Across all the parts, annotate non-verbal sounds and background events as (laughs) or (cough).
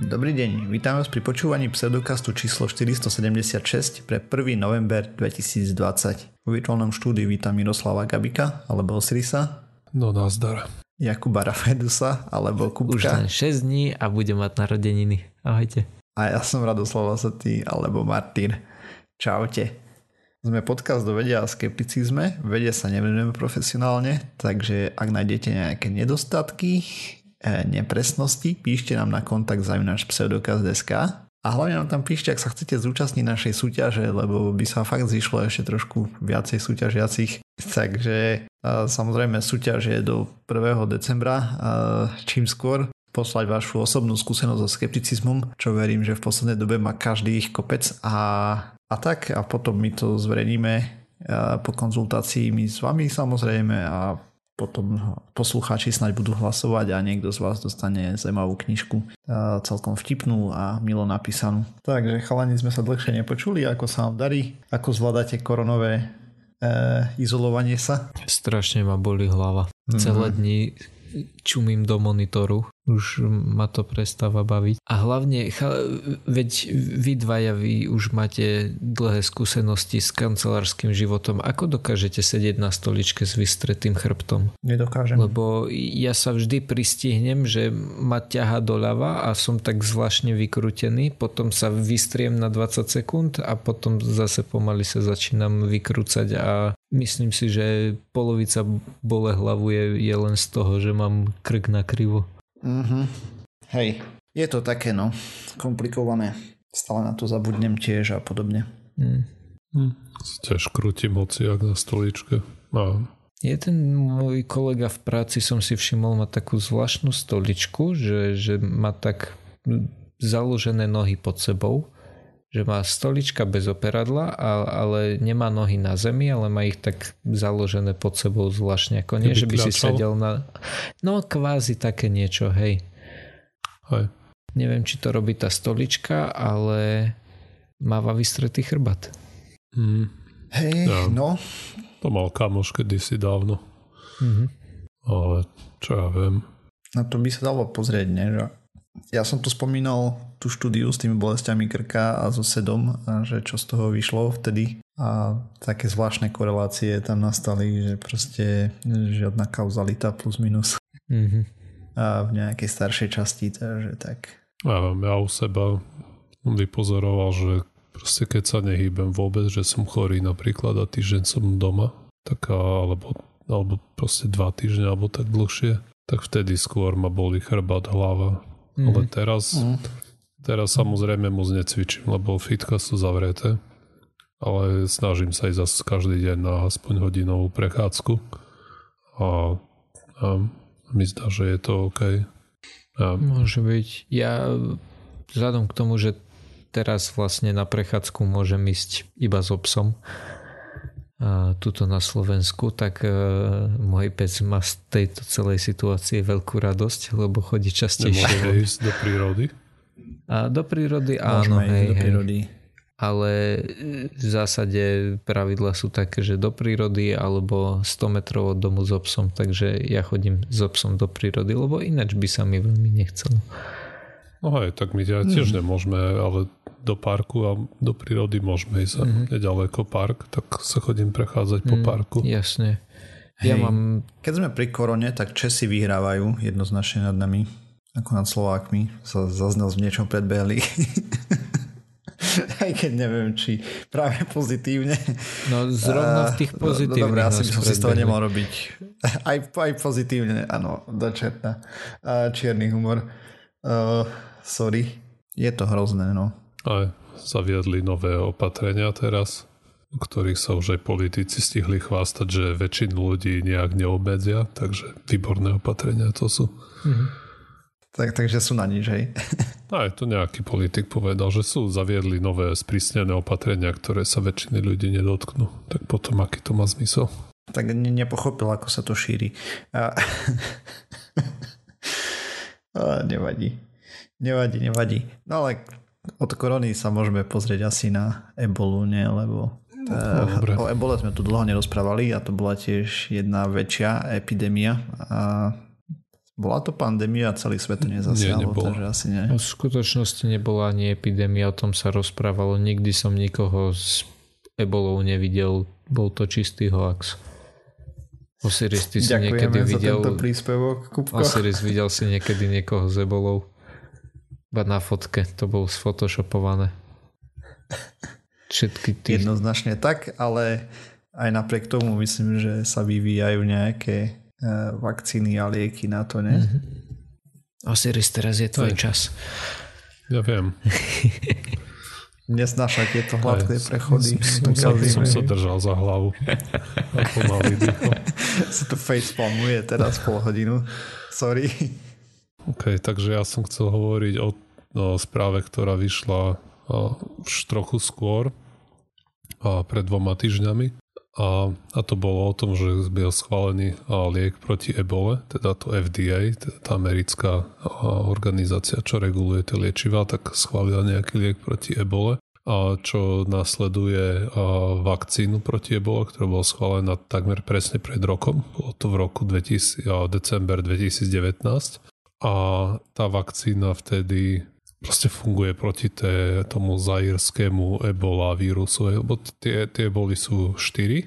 Dobrý deň, vítam vás pri počúvaní pseudokastu číslo 476 pre 1. november 2020. V virtuálnom štúdiu vítam Miroslava Gabika alebo Osirisa. No nazdar. Jakuba Rafedusa alebo Kubka. Už len 6 dní a budem mať narodeniny. Ahojte. A ja som Radoslav Lasatý alebo Martin. Čaute. Sme podcast do vedia a skepticizme. Vede sa nevenujeme profesionálne, takže ak nájdete nejaké nedostatky, nepresnosti, píšte nám na kontakt zavináč pseudokaz.sk a hlavne nám tam píšte, ak sa chcete zúčastniť našej súťaže, lebo by sa fakt zišlo ešte trošku viacej súťažiacich. Takže samozrejme súťaž je do 1. decembra, čím skôr poslať vašu osobnú skúsenosť so skepticizmom, čo verím, že v poslednej dobe má každý ich kopec a, a tak a potom my to zverejníme po konzultácii my s vami samozrejme a potom poslucháči snaď budú hlasovať a niekto z vás dostane zaujímavú knižku celkom vtipnú a milo napísanú. Takže chalani sme sa dlhšie nepočuli, ako sa vám darí, ako zvládate koronové e, izolovanie sa. Strašne ma boli hlava. Mm-hmm. Celé dni čumím do monitoru už ma to prestáva baviť. A hlavne, veď vy dvaja, vy už máte dlhé skúsenosti s kancelárským životom. Ako dokážete sedieť na stoličke s vystretým chrbtom? Nedokážem. Lebo ja sa vždy pristihnem, že ma ťaha doľava a som tak zvláštne vykrútený, potom sa vystriem na 20 sekúnd a potom zase pomaly sa začínam vykrúcať a myslím si, že polovica bole hlavu je, je len z toho, že mám krk na krivo. Mm-hmm. Hej, je to také no, komplikované. Stále na to zabudnem tiež a podobne. Mm. Hm. Tiež krútim hociak na stoličke. No. Jeden môj kolega v práci som si všimol, má takú zvláštnu stoličku, že, že má tak založené nohy pod sebou, že má stolička bez operadla, ale nemá nohy na zemi, ale má ich tak založené pod sebou zvláštne. Ako nie, že by si sedel na... No kvázi také niečo, hej. Hej. Neviem, či to robí tá stolička, ale máva vystretý chrbat. Mm. Hej, ja. no. To mal kamoš kedysi dávno. Mm-hmm. Ale čo ja viem. Na to by sa dalo pozrieť, nie? Že ja som tu spomínal tú štúdiu s tými bolestiami krka a so sedom, a že čo z toho vyšlo vtedy a také zvláštne korelácie tam nastali, že proste žiadna kauzalita plus minus mm-hmm. a v nejakej staršej časti, takže tak. Ja, ja u seba vypozoroval, že proste keď sa nehýbem vôbec, že som chorý napríklad a týždeň som doma, tak alebo, alebo proste dva týždne alebo tak dlhšie, tak vtedy skôr ma boli chrbát, hlava, Mm. Ale teraz, mm. Teraz samozrejme moc necvičím, lebo fitka sú zavreté. Ale snažím sa ísť zase každý deň na aspoň hodinovú prechádzku. A, a mi zdá, že je to OK. A... Môže byť. Ja vzhľadom k tomu, že teraz vlastne na prechádzku môžem ísť iba s obsom, tuto na Slovensku, tak uh, môj pec má z tejto celej situácie veľkú radosť, lebo chodí častejšie. Nemôže ísť do prírody? A do prírody áno, hej, do prírody. Hej. Ale v zásade pravidla sú také, že do prírody alebo 100 metrov od domu s obsom, takže ja chodím s obsom do prírody, lebo ináč by sa mi veľmi nechcelo. No hej, tak my tiež mm. nemôžeme, ale do parku a do prírody môžeme ísť. Mm-hmm. Nedaleko park, tak sa chodím prechádzať mm, po parku. Jasne. Hej, ja mám... Keď sme pri korone, tak Česi vyhrávajú jednoznačne nad nami, ako nad Slovákmi. Sa zaznel v niečom predbehli. (laughs) Aj keď neviem, či práve pozitívne. No zrovna v tých pozitívnych. No, dobre, asi by som si z toho nemal robiť. Aj, aj pozitívne, áno, dočetná. Čierny humor. Uh, sorry. Je to hrozné, no. Aj zaviedli nové opatrenia teraz, o ktorých sa už aj politici stihli chvástať, že väčšinu ľudí nejak neobmedzia, takže výborné opatrenia to sú. Mm-hmm. Tak, takže sú na nič, hej? (laughs) Aj to nejaký politik povedal, že sú zaviedli nové sprísnené opatrenia, ktoré sa väčšiny ľudí nedotknú. Tak potom aký to má zmysel? Tak ne, nepochopil, ako sa to šíri. A... (laughs) A nevadí. Nevadí, nevadí. No ale od korony sa môžeme pozrieť asi na ebolu, nie? Lebo no, Dobre. o ebole sme tu dlho nerozprávali a to bola tiež jedna väčšia epidémia a Bola to pandémia a celý svet to nezasiahlo, Nie, takže asi nie. No, v skutočnosti nebola ani epidémia, o tom sa rozprávalo. Nikdy som nikoho s ebolou nevidel. Bol to čistý hoax. Osiris, ty si Ďakujeme niekedy videl... tento príspevok, Kupko. Osiris, videl si niekedy niekoho s ebolou? Iba na fotke, to bolo sfotoshopované. Všetky tí... Jednoznačne tak, ale aj napriek tomu myslím, že sa vyvíjajú nejaké vakcíny a lieky na to, ne? Mhm. Osiris, teraz je tvoj Aj. čas. Ja viem. (laughs) Nesnáša tieto hladké Aj, prechody. Som, sa, Dokazíme. som sa držal za hlavu. A pomaly dýchol. (laughs) sa to facepalmuje teraz pol hodinu. Sorry. OK, takže ja som chcel hovoriť o, o správe, ktorá vyšla a, už trochu skôr, a pred dvoma týždňami. A, a to bolo o tom, že byl schválený liek proti ebole, teda to FDA, teda tá americká organizácia, čo reguluje tie liečivá, tak schválila nejaký liek proti ebole. A čo nasleduje a, vakcínu proti ebole, ktorá bola schválená takmer presne pred rokom. Bolo to v roku 2000, a, december 2019 a tá vakcína vtedy proste funguje proti té, tomu zairskému ebola vírusu, lebo tie, tie eboli sú štyri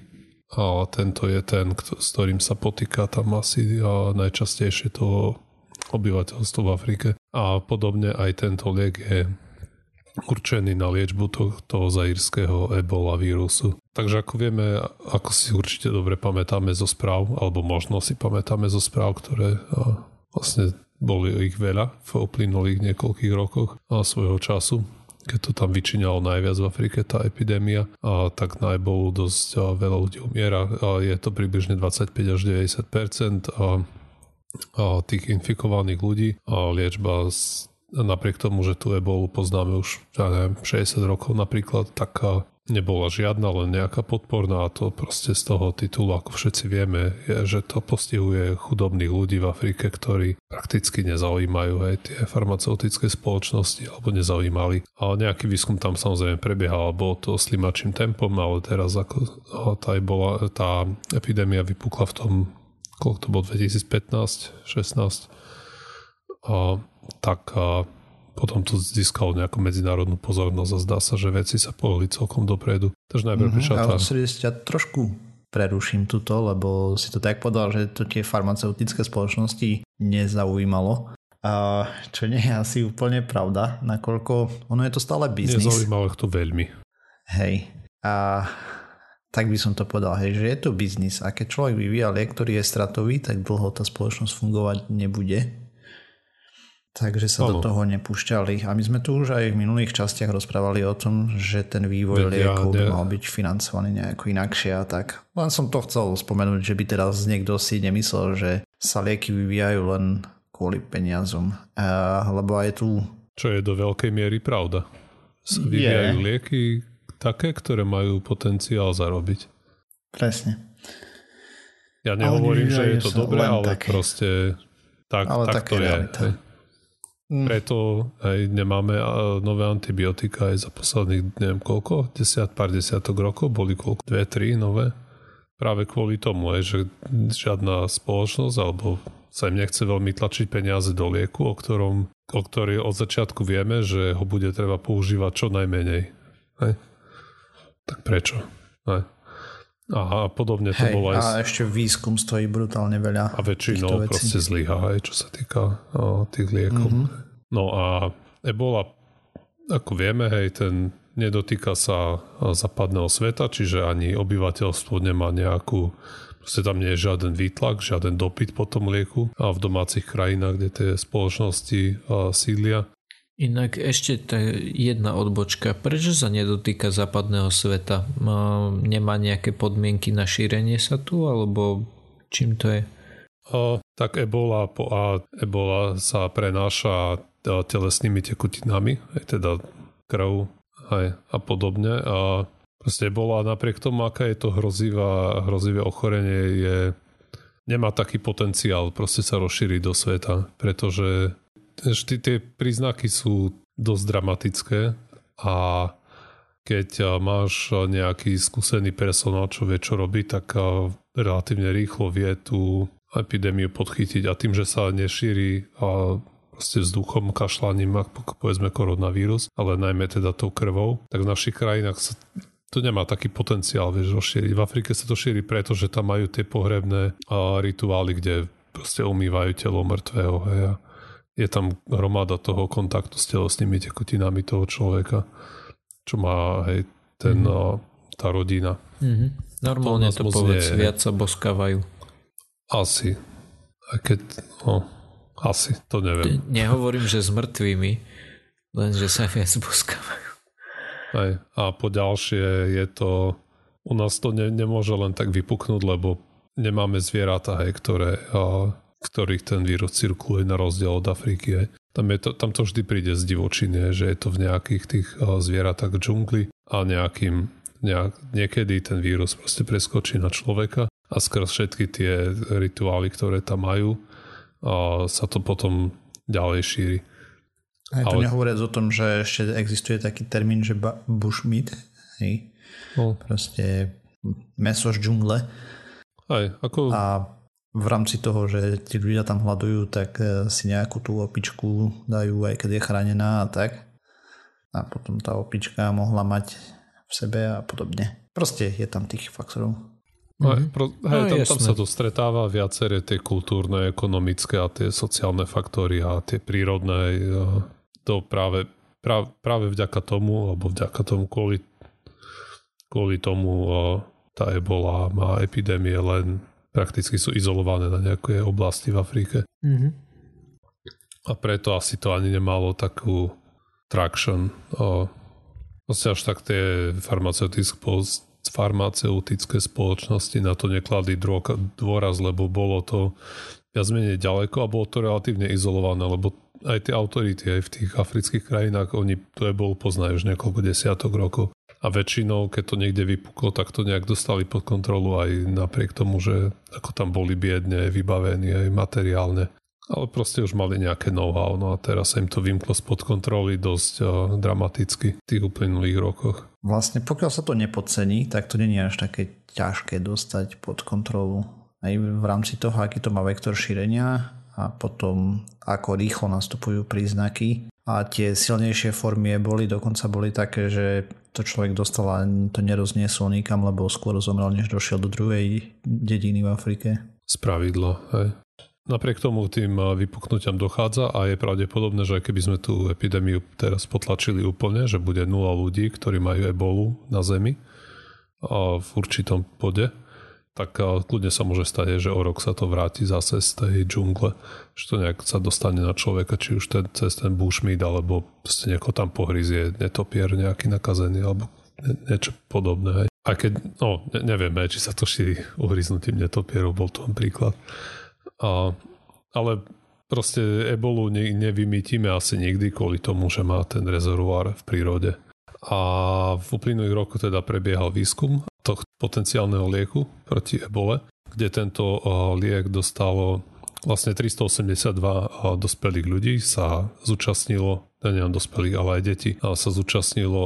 a tento je ten, kto, s ktorým sa potýka tam asi a najčastejšie to obyvateľstvo v Afrike. A podobne aj tento liek je určený na liečbu to, toho zairského ebola vírusu. Takže ako vieme, ako si určite dobre pamätáme zo správ, alebo možno si pamätáme zo správ, ktoré vlastne boli ich veľa v uplynulých niekoľkých rokoch svojho času keď to tam vyčíňalo najviac v Afrike tá epidémia, a tak na ebolu dosť a, veľa ľudí umiera. A je to približne 25 až 90 a, a tých infikovaných ľudí a liečba z, napriek tomu, že tú ebolu poznáme už ja neviem, 60 rokov napríklad, tak nebola žiadna, len nejaká podporná a to proste z toho titulu, ako všetci vieme, je, že to postihuje chudobných ľudí v Afrike, ktorí prakticky nezaujímajú aj tie farmaceutické spoločnosti alebo nezaujímali. A nejaký výskum tam samozrejme prebiehal, bolo to slimačím tempom, ale teraz ako a tá, bola, tá epidémia vypukla v tom, koľko to bolo, 2015, 16 a tak a potom to získalo nejakú medzinárodnú pozornosť a zdá sa, že veci sa pohli celkom dopredu. Takže najprv Mhm, prišla tá... Ťa trošku preruším tuto, lebo si to tak povedal, že to tie farmaceutické spoločnosti nezaujímalo. A čo nie je asi úplne pravda, nakoľko ono je to stále biznis. Nezaujímalo ich to veľmi. Hej. A tak by som to povedal, hej, že je to biznis a keď človek vyvíja liek, ktorý je stratový, tak dlho tá spoločnosť fungovať nebude. Takže sa do Áno. toho nepúšťali. A my sme tu už aj v minulých častiach rozprávali o tom, že ten vývoj liekov by mal byť financovaný nejako inakšie a tak. Len som to chcel spomenúť, že by teraz niekto si nemyslel, že sa lieky vyvíjajú len kvôli peniazom. A, lebo aj tu Čo je do veľkej miery pravda. Sa vyvíjajú lieky také, ktoré majú potenciál zarobiť. presne. Ja nehovorím, že je to dobré, ale také. proste tak, Ale tak to je. realita. Mm. Preto aj nemáme nové antibiotika aj za posledných, neviem koľko, desiat, pár desiatok rokov, boli koľko, dve, tri nové. Práve kvôli tomu, aj, že žiadna spoločnosť alebo sa im nechce veľmi tlačiť peniaze do lieku, o ktorom o ktorý od začiatku vieme, že ho bude treba používať čo najmenej. Hej? Tak prečo? Hej. A podobne to Hej, bolo aj... a ešte výskum stojí brutálne veľa. a väčšinou proste zlyha aj čo sa týka o, tých liekov. Mhm. Mm-hmm. No a ebola, ako vieme, hej, ten nedotýka sa západného sveta, čiže ani obyvateľstvo nemá nejakú Proste tam nie je žiaden výtlak, žiaden dopyt po tom lieku a v domácich krajinách, kde tie spoločnosti sídlia. Inak ešte tá jedna odbočka. Prečo sa nedotýka západného sveta? Má- Nemá nejaké podmienky na šírenie sa tu, alebo čím to je? A, tak ebola, po, a ebola sa prenáša telesnými tekutinami, aj teda krv aj, a podobne. A proste ebola napriek tomu, aká je to hrozivá, hrozivé ochorenie, je, nemá taký potenciál proste sa rozšíriť do sveta, pretože vždy tie príznaky sú dosť dramatické a keď a, máš a, nejaký skúsený personál, čo vie, čo robí, tak a, relatívne rýchlo vie tú epidémiu podchytiť a tým, že sa nešíri a proste vzduchom, kašľaním, ako povedzme koronavírus, ale najmä teda tou krvou, tak v našich krajinách sa to nemá taký potenciál, vieš, rozšíriť. V Afrike sa to šíri preto, že tam majú tie pohrebné rituály, kde proste umývajú telo mŕtvého, hej, je tam hromada toho kontaktu s telesnými tekutinami toho človeka, čo má, hej, ten, mm-hmm. tá rodina. Mm-hmm. Normálne to, to povedz, viac sa boskávajú. Asi. A keď, no, asi, to neviem. Nehovorím, že s mŕtvými, len že sa viac boskávajú. Aj, a po ďalšie je to, u nás to ne, nemôže len tak vypuknúť, lebo nemáme zvieratá, hej, ktoré, a, ktorých ten vírus cirkuluje na rozdiel od Afriky. Hej. Tam, je to, tam to vždy príde z divočiny, že je to v nejakých tých a, zvieratách džungli a nejakým, nejak, niekedy ten vírus proste preskočí na človeka a skrz všetky tie rituály, ktoré tam majú, a, sa to potom ďalej šíri. Aj to ale... nehovoriac o tom, že ešte existuje taký termín, že bushmeat, hej. No. Proste meso z džungle. Aj, ako... A v rámci toho, že tí ľudia tam hľadujú, tak e, si nejakú tú opičku dajú, aj keď je chránená a tak. A potom tá opička mohla mať v sebe a podobne. Proste je tam tých faktorov. Aj, mhm. pro, hej, no, tam, tam sa to stretáva viaceré tie kultúrne, ekonomické a tie sociálne faktory a tie prírodné to práve, práve, práve vďaka tomu, alebo vďaka tomu kvôli, kvôli tomu tá ebola má epidémie len prakticky sú izolované na nejaké oblasti v Afrike. Mm-hmm. A preto asi to ani nemalo takú traction. O, vlastne až tak tie farmaceutické, farmaceutické spoločnosti na to nekladli dôraz, lebo bolo to viac menej ďaleko a bolo to relatívne izolované, lebo aj tie autority aj v tých afrických krajinách, oni to je bol poznajú už niekoľko desiatok rokov. A väčšinou, keď to niekde vypuklo, tak to nejak dostali pod kontrolu aj napriek tomu, že ako tam boli biedne, vybavení aj materiálne. Ale proste už mali nejaké know-how, no a teraz sa im to vymklo spod kontroly dosť uh, dramaticky v tých uplynulých rokoch. Vlastne pokiaľ sa to nepodcení, tak to je až také ťažké dostať pod kontrolu. Aj v rámci toho, aký to má vektor šírenia a potom ako rýchlo nastupujú príznaky. A tie silnejšie formy boli dokonca boli také, že to človek dostal a to nerozniesol nikam, lebo skôr zomrel, než došiel do druhej dediny v Afrike. Spravidlo, hej. Napriek tomu tým vypuknutiam dochádza a je pravdepodobné, že keby sme tú epidémiu teraz potlačili úplne, že bude nula ľudí, ktorí majú ebolu na Zemi v určitom bode, tak kľudne sa môže stať, že o rok sa to vráti zase z tej džungle, že to nejak sa dostane na človeka, či už ten, cez ten bushmeat, alebo proste nejako tam pohryzie netopier nejaký nakazený, alebo nie, niečo podobné. Hej. A keď, no, ne, nevieme, či sa to šíri uhryznutím netopierov, bol to len príklad. A, ale proste ebolu ne, nevymýtime asi nikdy kvôli tomu, že má ten rezervoár v prírode. A v uplynulých rokoch teda prebiehal výskum tohto potenciálneho lieku proti ebole, kde tento liek dostalo vlastne 382 dospelých ľudí sa zúčastnilo, nie dospelých, ale aj deti, sa zúčastnilo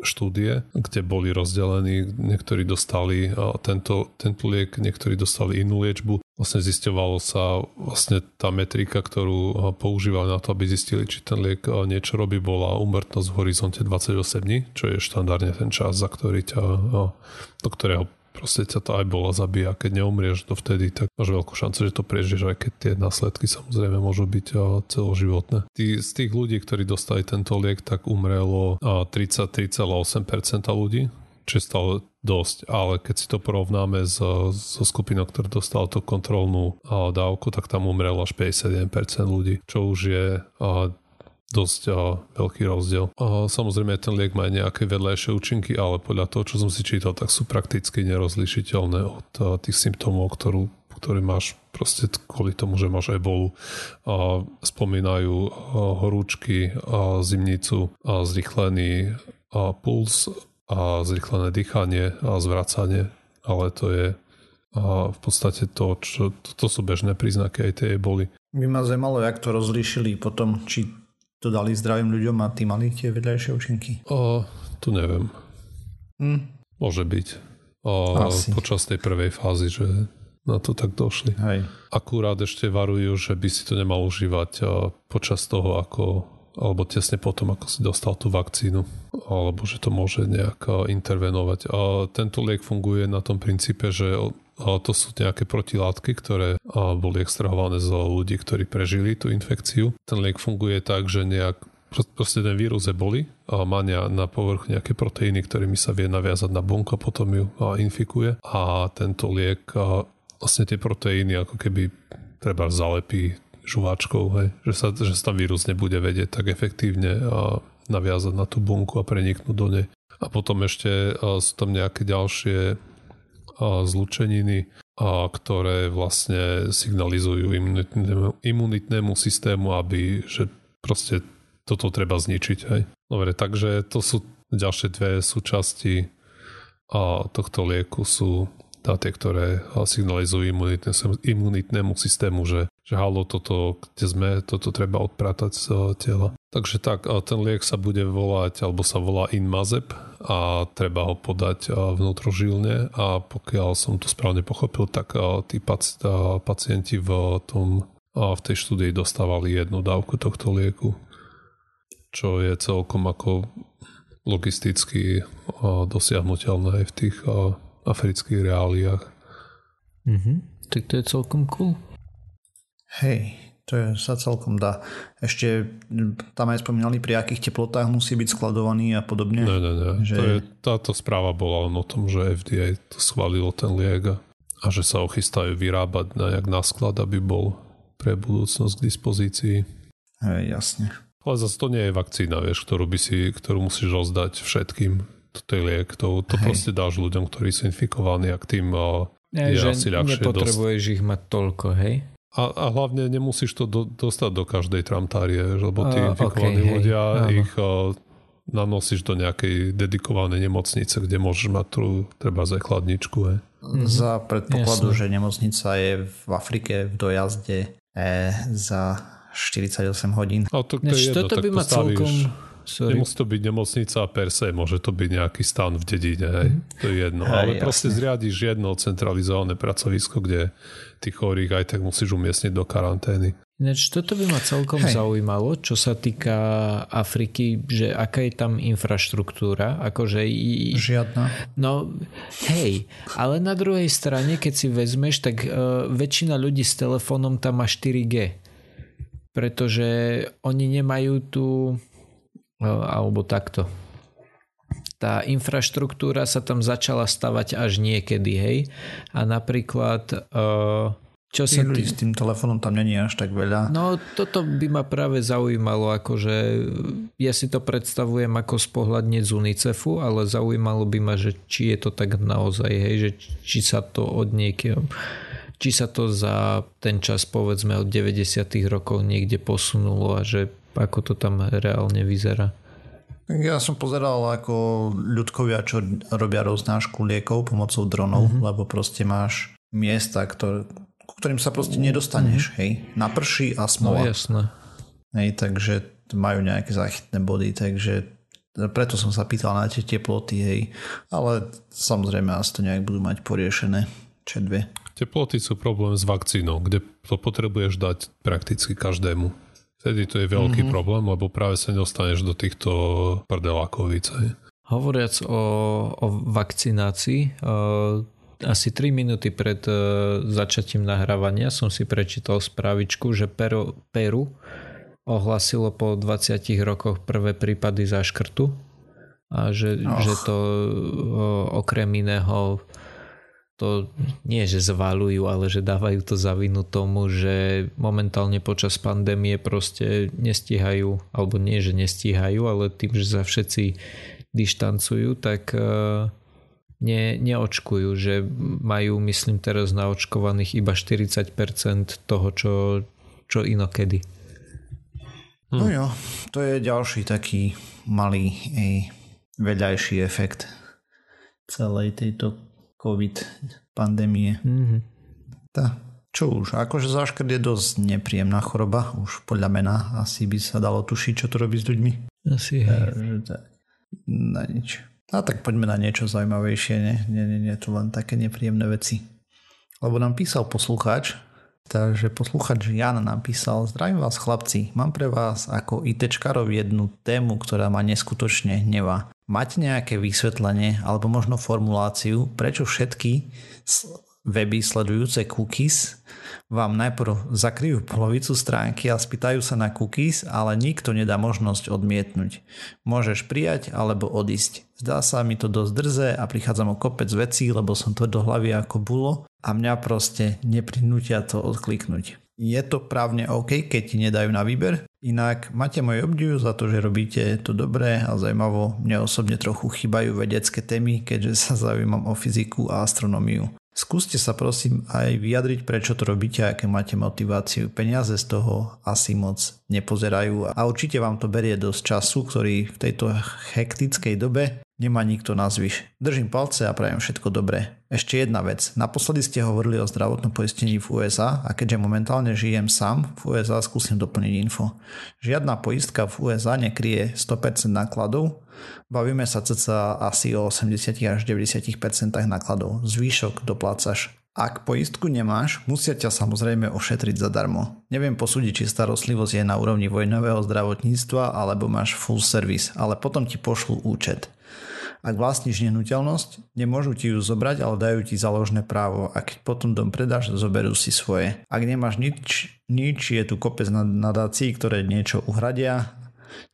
štúdie, kde boli rozdelení, niektorí dostali tento, tento liek, niektorí dostali inú liečbu. Vlastne zisťovalo sa vlastne tá metrika, ktorú používali na to, aby zistili, či ten liek niečo robí, bola umrtnosť v horizonte 28 dní, čo je štandardne ten čas, za ktorý ťa, do ktorého proste ťa to aj bola zabíja. Keď neumrieš vtedy, tak máš veľkú šancu, že to prežiješ, aj keď tie následky samozrejme môžu byť celoživotné. Tí, z tých ľudí, ktorí dostali tento liek, tak umrelo 33,8% ľudí, čo je stále dosť, ale keď si to porovnáme so, so skupinou, ktorá dostala tú kontrolnú dávku, tak tam umrelo až 51% ľudí, čo už je dosť a, veľký rozdiel. A, samozrejme ten liek má nejaké vedľajšie účinky, ale podľa toho, čo som si čítal, tak sú prakticky nerozlišiteľné od a, tých symptómov, ktorú, ktoré máš proste kvôli tomu, že máš ebolu. A, spomínajú horúčky, a, zimnicu, a, zrychlený a, puls a zrychlené dýchanie a zvracanie, ale to je a v podstate to, čo, to, to sú bežné príznaky aj tej eboli. By ma zaujímalo, jak to rozlíšili potom, či to dali zdravým ľuďom a tí mali tie vedľajšie účinky? O, tu neviem. Hm. Môže byť. O, počas tej prvej fázy, že na to tak došli. Hej. Akurát ešte varujú, že by si to nemal užívať počas toho, ako alebo tesne potom, ako si dostal tú vakcínu, alebo že to môže nejak intervenovať. A tento liek funguje na tom princípe, že to sú nejaké protilátky, ktoré boli extrahované z ľudí, ktorí prežili tú infekciu. Ten liek funguje tak, že nejak proste ten vírus boli a má na povrchu nejaké proteíny, ktorými sa vie naviazať na bunku a potom ju infikuje. A tento liek vlastne tie proteíny ako keby treba zalepí žuváčkou, hej, že, sa, že sa tam vírus nebude vedieť tak efektívne a naviazať na tú bunku a preniknúť do nej. A potom ešte sú tam nejaké ďalšie zlučeniny, ktoré vlastne signalizujú imunitnému, imunitnému systému, aby že proste toto treba zničiť. Hej. Dobre, takže to sú ďalšie dve súčasti a tohto lieku sú tie, ktoré signalizujú imunitné, imunitnému systému, že, že halo, toto, kde sme, toto treba odpratať z tela. Takže tak, ten liek sa bude volať, alebo sa volá Inmazep a treba ho podať vnútrožilne a pokiaľ som to správne pochopil, tak tí pacienti v tom v tej štúdii dostávali jednu dávku tohto lieku čo je celkom ako logisticky dosiahnutelné aj v tých afrických reáliách. Mm-hmm. Tak to je celkom cool. Hej, to je, sa celkom dá. Ešte tam aj spomínali, pri akých teplotách musí byť skladovaný a podobne. Ne, ne, ne. Že... To je, táto správa bola len o tom, že FDA to schválilo ten liek a že sa ochystajú vyrábať na, jak na sklad, aby bol pre budúcnosť k dispozícii. Hej, jasne. Ale zase to nie je vakcína, vieš, ktorú, by si, ktorú musíš rozdať všetkým. To je liek, to, to proste dáš ľuďom, ktorí sú infikovaní a k tým ja, je že asi ľahšie nepotrebuješ dosť. ich mať toľko, hej? A, a hlavne nemusíš to do, dostať do každej tramtárie, lebo tí uh, infikovaní okay, ľudia hej, ich uh, nanosíš do nejakej dedikovanej nemocnice, kde môžeš mať tu treba aj chladničku. Hej. Mm-hmm. Za predpokladu, Jasne. že nemocnica je v Afrike v dojazde e, za 48 hodín. A to, to je jedno, toto by ma celkom... Sorry. Nemusí to byť nemocnica per se, môže to byť nejaký stan v dedine, hej. Mm. To je jedno. Hej, Ale jasne. proste zriadiš jedno centralizované pracovisko, kde tých chorých aj tak musíš umiestniť do karantény. Ináč toto by ma celkom Hej. zaujímalo, čo sa týka Afriky, že aká je tam infraštruktúra, akože... Žiadna. No, hej, ale na druhej strane, keď si vezmeš, tak uh, väčšina ľudí s telefónom tam má 4G pretože oni nemajú tu e, alebo takto. Tá infraštruktúra sa tam začala stavať až niekedy, hej. A napríklad e, čo sa ľudí s tým telefónom tam není až tak veľa. No toto by ma práve zaujímalo, akože ja si to predstavujem ako z pohľadne z UNICEFu, ale zaujímalo by ma, že či je to tak naozaj, hej, že či sa to od niekého či sa to za ten čas povedzme od 90. rokov niekde posunulo a že ako to tam reálne vyzerá. Ja som pozeral ako ľudkovia, čo robia roznášku liekov pomocou dronov, mm-hmm. lebo proste máš miesta, ktoré, ku ktorým sa proste nedostaneš, mm-hmm. hej. Naprší a smola. No jasné. Hej, takže majú nejaké záchytné body, takže preto som sa pýtal na tie teploty, hej. Ale samozrejme asi to nejak budú mať poriešené. Čo dve. Teploty sú problém s vakcínou, kde to potrebuješ dať prakticky každému. Vtedy to je veľký mm-hmm. problém, lebo práve sa nedostaneš do týchto prdelákovic. Hovoriac o, o vakcinácii, uh, asi 3 minúty pred uh, začatím nahrávania som si prečítal správičku, že Peru, Peru ohlasilo po 20 rokoch prvé prípady záškrtu a že, že to uh, okrem iného to nie, že zvalujú, ale že dávajú to za vinu tomu, že momentálne počas pandémie proste nestíhajú, alebo nie, že nestíhajú, ale tým, že sa všetci dištancujú, tak e, ne, neočkujú, že majú, myslím, teraz naočkovaných iba 40% toho, čo, čo inokedy. Hm. No jo, to je ďalší taký malý ej, vedľajší efekt celej tejto COVID pandémie. Mm-hmm. Tá, čo už, akože záškrt je dosť nepríjemná choroba, už podľa mena asi by sa dalo tušiť, čo to robí s ľuďmi. Asi hej. E, tak, na nič. A tak poďme na niečo zaujímavejšie, nie? Nie, nie, nie, to len také nepríjemné veci. lebo nám písal poslucháč, takže poslucháč Jan nám písal, zdravím vás chlapci, mám pre vás ako ITčkarov jednu tému, ktorá ma neskutočne hnevá. Máte nejaké vysvetlenie alebo možno formuláciu, prečo všetky weby sledujúce cookies vám najprv zakryjú polovicu stránky a spýtajú sa na cookies, ale nikto nedá možnosť odmietnúť. Môžeš prijať alebo odísť. Zdá sa mi to dosť drze a prichádzam o kopec vecí, lebo som to do hlavy ako bulo a mňa proste neprinútia to odkliknúť. Je to právne OK, keď ti nedajú na výber? Inak máte môj obdiv za to, že robíte to dobré a zaujímavo. Mne osobne trochu chýbajú vedecké témy, keďže sa zaujímam o fyziku a astronómiu. Skúste sa prosím aj vyjadriť, prečo to robíte, aké máte motiváciu. Peniaze z toho asi moc nepozerajú a určite vám to berie dosť času, ktorý v tejto hektickej dobe nemá nikto na zvyš. Držím palce a prajem všetko dobré. Ešte jedna vec. Naposledy ste hovorili o zdravotnom poistení v USA a keďže momentálne žijem sám v USA, skúsim doplniť info. Žiadna poistka v USA nekryje 100% nákladov, Bavíme sa cca asi o 80 až 90% nákladov. Zvýšok doplácaš. Ak poistku nemáš, musia ťa samozrejme ošetriť zadarmo. Neviem posúdiť, či starostlivosť je na úrovni vojnového zdravotníctva alebo máš full service, ale potom ti pošlú účet. Ak vlastníš nehnuteľnosť, nemôžu ti ju zobrať, ale dajú ti záložné právo a keď potom dom predáš, zoberú si svoje. Ak nemáš nič, nič je tu kopec nadácií, ktoré niečo uhradia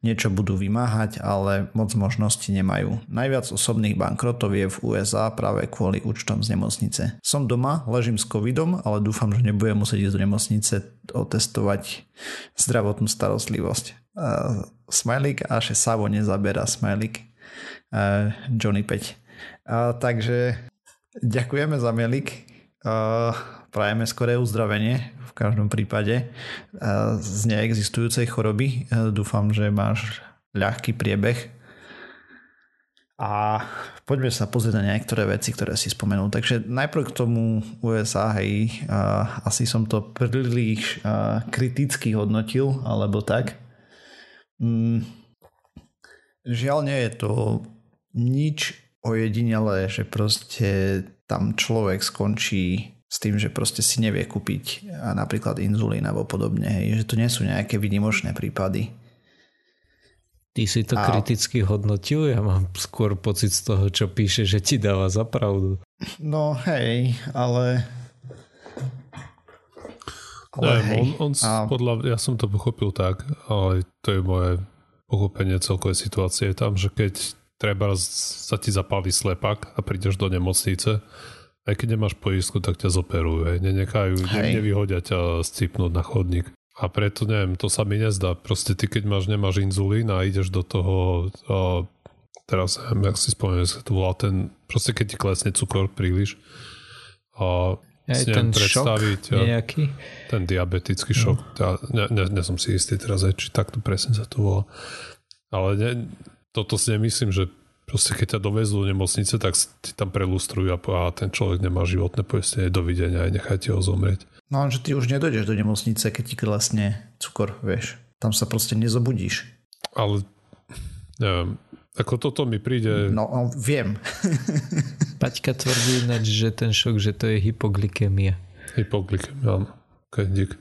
niečo budú vymáhať, ale moc možností nemajú. Najviac osobných bankrotov je v USA práve kvôli účtom z nemocnice. Som doma, ležím s covidom, ale dúfam, že nebudem musieť ísť do nemocnice otestovať zdravotnú starostlivosť. Uh, smajlik a že Savo nezabera smajlik. Uh, Johnny 5. Uh, takže ďakujeme za mielik. Uh, prajeme skoré uzdravenie každom prípade z neexistujúcej choroby. Dúfam, že máš ľahký priebeh. A poďme sa pozrieť na niektoré veci, ktoré si spomenul. Takže najprv k tomu USA, hej, asi som to príliš kriticky hodnotil, alebo tak. Mm, žiaľ nie je to nič ojedinelé, že proste tam človek skončí s tým, že proste si nevie kúpiť napríklad inzulín alebo podobne, hej, že to nie sú nejaké vynimočné prípady. Ty si to a... kriticky hodnotil? Ja mám skôr pocit z toho, čo píše, že ti dáva za pravdu. No hej, ale... ale hej. On, on a... podľa, ja som to pochopil tak, ale to je moje pochopenie celkovej situácie tam, že keď treba sa ti zapáli slepak a prídeš do nemocnice, aj keď nemáš poistku, tak ťa zoperujú. Hej. Nenechajú, hej. nevyhodia ťa scipnúť na chodník. A preto neviem, to sa mi nezdá. Proste ty, keď máš, nemáš inzulín a ideš do toho, a teraz neviem, jak si spomeniem, sa to volá ten, proste keď ti klesne cukor príliš a aj ten predstaviť šok nejaký. ten diabetický no. šok. Ja, ne, ne, ne som si istý teraz aj, či takto presne sa to volá. Ale ne, toto si nemyslím, že proste keď ťa dovezú do nemocnice, tak ti tam prelustrujú a, a ten človek nemá životné poistenie, dovidenia aj nechajte ho zomrieť. No že ty už nedojdeš do nemocnice, keď ti klesne cukor, vieš. Tam sa proste nezobudíš. Ale neviem, ako toto mi príde... No, no viem. (laughs) Paťka tvrdí ináč, že ten šok, že to je hypoglykemia. Hypoglykemia, áno. Ok, dík.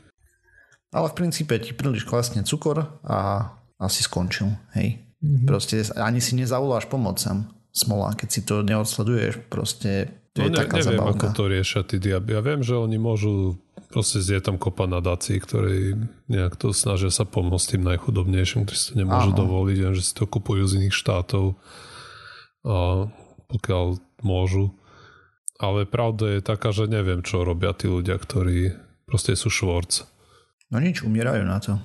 Ale v princípe ti príliš klesne cukor a asi skončil, hej. Mm-hmm. Proste ani si nezavoláš pomoc sám. Smola, keď si to neodsleduješ, proste to no, je ne, taká neviem, zabavka. ako to riešia tí diaby. Ja viem, že oni môžu proste je tam kopa nadácií, ktoré nejak to snažia sa pomôcť tým najchudobnejším, ktorí si to nemôžu Áno. dovoliť, že si to kupujú z iných štátov a pokiaľ môžu. Ale pravda je taká, že neviem, čo robia tí ľudia, ktorí proste sú švorc. No nič, umierajú na to.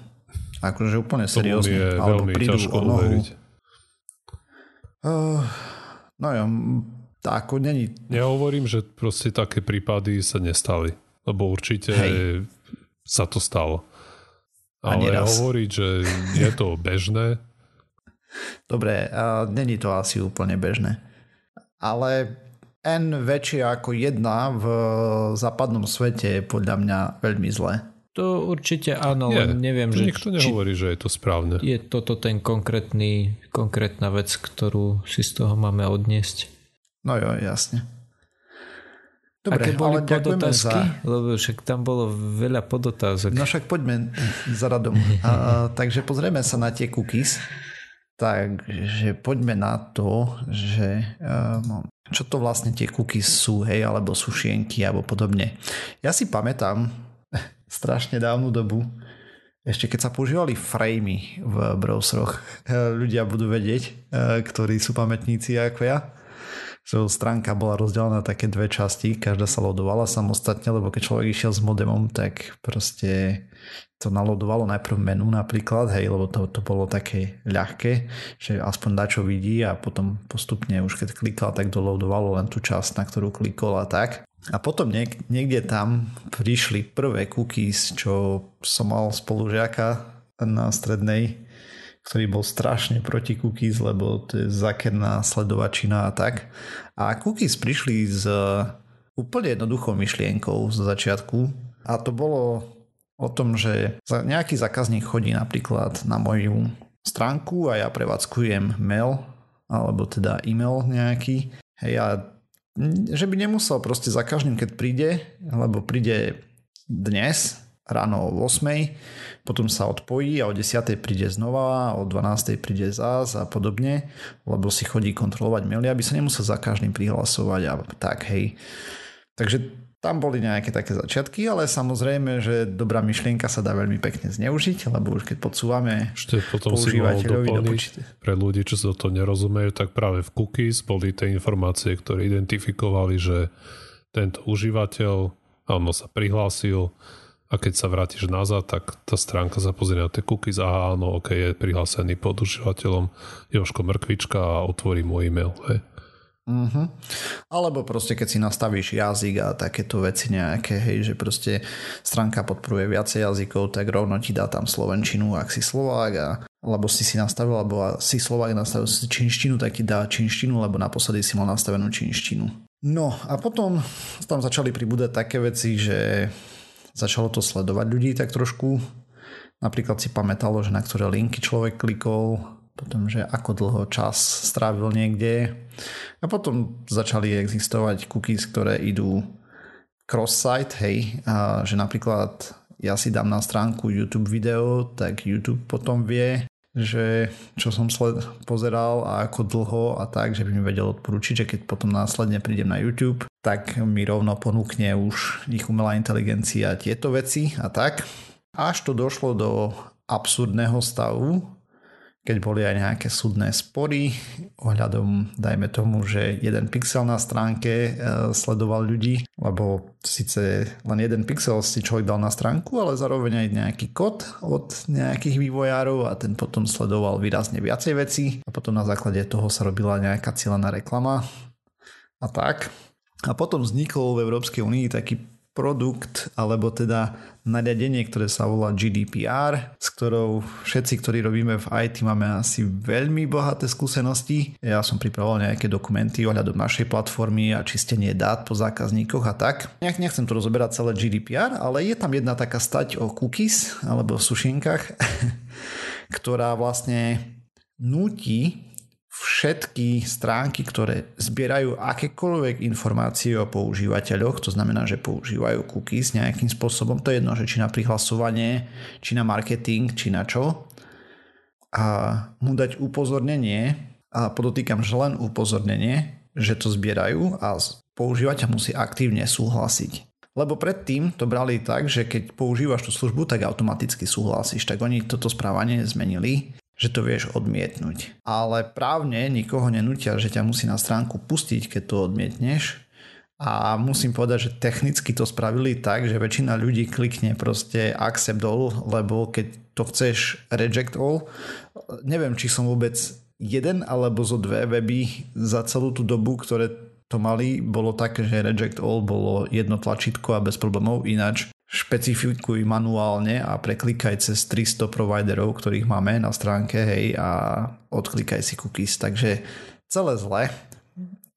Akože úplne seriózne. je alebo veľmi prídu ťažko o nohu. uveriť. Uh, no jo, tak ako není... Ja hovorím, že proste také prípady sa nestali. Lebo určite Hej. sa to stalo. Ale hovoriť, že je to bežné. Dobre, uh, není to asi úplne bežné. Ale N väčšia ako jedna v západnom svete je podľa mňa veľmi zlé. To určite áno, Nie, len neviem, že... Nikto nehovorí, že je to správne. Je toto ten konkrétny, konkrétna vec, ktorú si z toho máme odniesť? No jo, jasne. Dobre, Aké boli ale ďakujeme podotázky? za... Lebo však tam bolo veľa podotázok. No však poďme za radom. A, takže pozrieme sa na tie cookies. Takže poďme na to, že um, čo to vlastne tie cookies sú, hej, alebo sušienky, alebo podobne. Ja si pamätám (laughs) strašne dávnu dobu, ešte keď sa používali framey v browseroch, (laughs) ľudia budú vedieť, ktorí sú pamätníci ako ja, že stránka bola rozdelená na také dve časti, každá sa lodovala samostatne, lebo keď človek išiel s modemom, tak proste to nalodovalo najprv menu napríklad, hej, lebo to, to bolo také ľahké, že aspoň čo vidí a potom postupne už keď klikal, tak dolodovalo len tú časť, na ktorú klikol a tak. A potom niek- niekde tam prišli prvé cookies, čo som mal spolužiaka na strednej, ktorý bol strašne proti cookies, lebo to je zakerná sledovačina a tak. A cookies prišli s úplne jednoduchou myšlienkou z začiatku a to bolo o tom, že nejaký zákazník chodí napríklad na moju stránku a ja prevádzkujem mail alebo teda e-mail nejaký. Hej, a že by nemusel proste za každým, keď príde, alebo príde dnes ráno o 8, potom sa odpojí a o 10 príde znova, o 12 príde zás a podobne, lebo si chodí kontrolovať maily, aby sa nemusel za každým prihlasovať a tak, hej. Takže tam boli nejaké také začiatky, ale samozrejme, že dobrá myšlienka sa dá veľmi pekne zneužiť, lebo už keď podsúvame Ešte potom si mohol doplniť pre ľudí, čo sa to nerozumejú, tak práve v cookies boli tie informácie, ktoré identifikovali, že tento užívateľ áno, sa prihlásil a keď sa vrátiš nazad, tak tá stránka sa pozrie na tie cookies a áno, ok, je prihlásený pod užívateľom Joško Mrkvička a otvorí môj e-mail. Hej. Uh-huh. Alebo proste keď si nastavíš jazyk a takéto veci nejaké, hej, že proste stránka podporuje viacej jazykov, tak rovno ti dá tam slovenčinu, ak si Slovák a alebo si si nastavil, alebo si Slovák nastavil si činštinu, tak ti dá činštinu, lebo naposledy si mal nastavenú činštinu. No a potom tam začali pribúdať také veci, že začalo to sledovať ľudí tak trošku. Napríklad si pamätalo, že na ktoré linky človek klikol, potom, že ako dlho čas strávil niekde. A potom začali existovať cookies, ktoré idú cross-site, hej, a že napríklad ja si dám na stránku YouTube video, tak YouTube potom vie, že čo som sled- pozeral a ako dlho a tak, že by mi vedel odporúčiť, že keď potom následne prídem na YouTube, tak mi rovno ponúkne už ich umelá inteligencia tieto veci a tak. Až to došlo do absurdného stavu, keď boli aj nejaké súdne spory ohľadom, dajme tomu, že jeden pixel na stránke e, sledoval ľudí, lebo síce len jeden pixel si človek dal na stránku, ale zároveň aj nejaký kód od nejakých vývojárov a ten potom sledoval výrazne viacej veci a potom na základe toho sa robila nejaká cieľená reklama a tak. A potom vznikol v Európskej únii taký produkt, alebo teda nariadenie, ktoré sa volá GDPR, s ktorou všetci, ktorí robíme v IT, máme asi veľmi bohaté skúsenosti. Ja som pripravoval nejaké dokumenty ohľadom našej platformy a čistenie dát po zákazníkoch a tak. Nechcem to rozoberať celé GDPR, ale je tam jedna taká stať o cookies alebo o sušienkach, (laughs) ktorá vlastne núti všetky stránky, ktoré zbierajú akékoľvek informácie o používateľoch, to znamená, že používajú cookies nejakým spôsobom, to je jedno, že či na prihlasovanie, či na marketing, či na čo, a mu dať upozornenie, a podotýkam, že len upozornenie, že to zbierajú a používateľ musí aktívne súhlasiť. Lebo predtým to brali tak, že keď používaš tú službu, tak automaticky súhlasíš. Tak oni toto správanie zmenili že to vieš odmietnúť. Ale právne nikoho nenútia, že ťa musí na stránku pustiť, keď to odmietneš. A musím povedať, že technicky to spravili tak, že väčšina ľudí klikne proste accept all, lebo keď to chceš reject all, neviem, či som vôbec jeden alebo zo dve weby za celú tú dobu, ktoré to mali, bolo také, že reject all bolo jedno tlačítko a bez problémov, ináč špecifikuj manuálne a preklikaj cez 300 providerov, ktorých máme na stránke, hej, a odklikaj si cookies. Takže celé zle.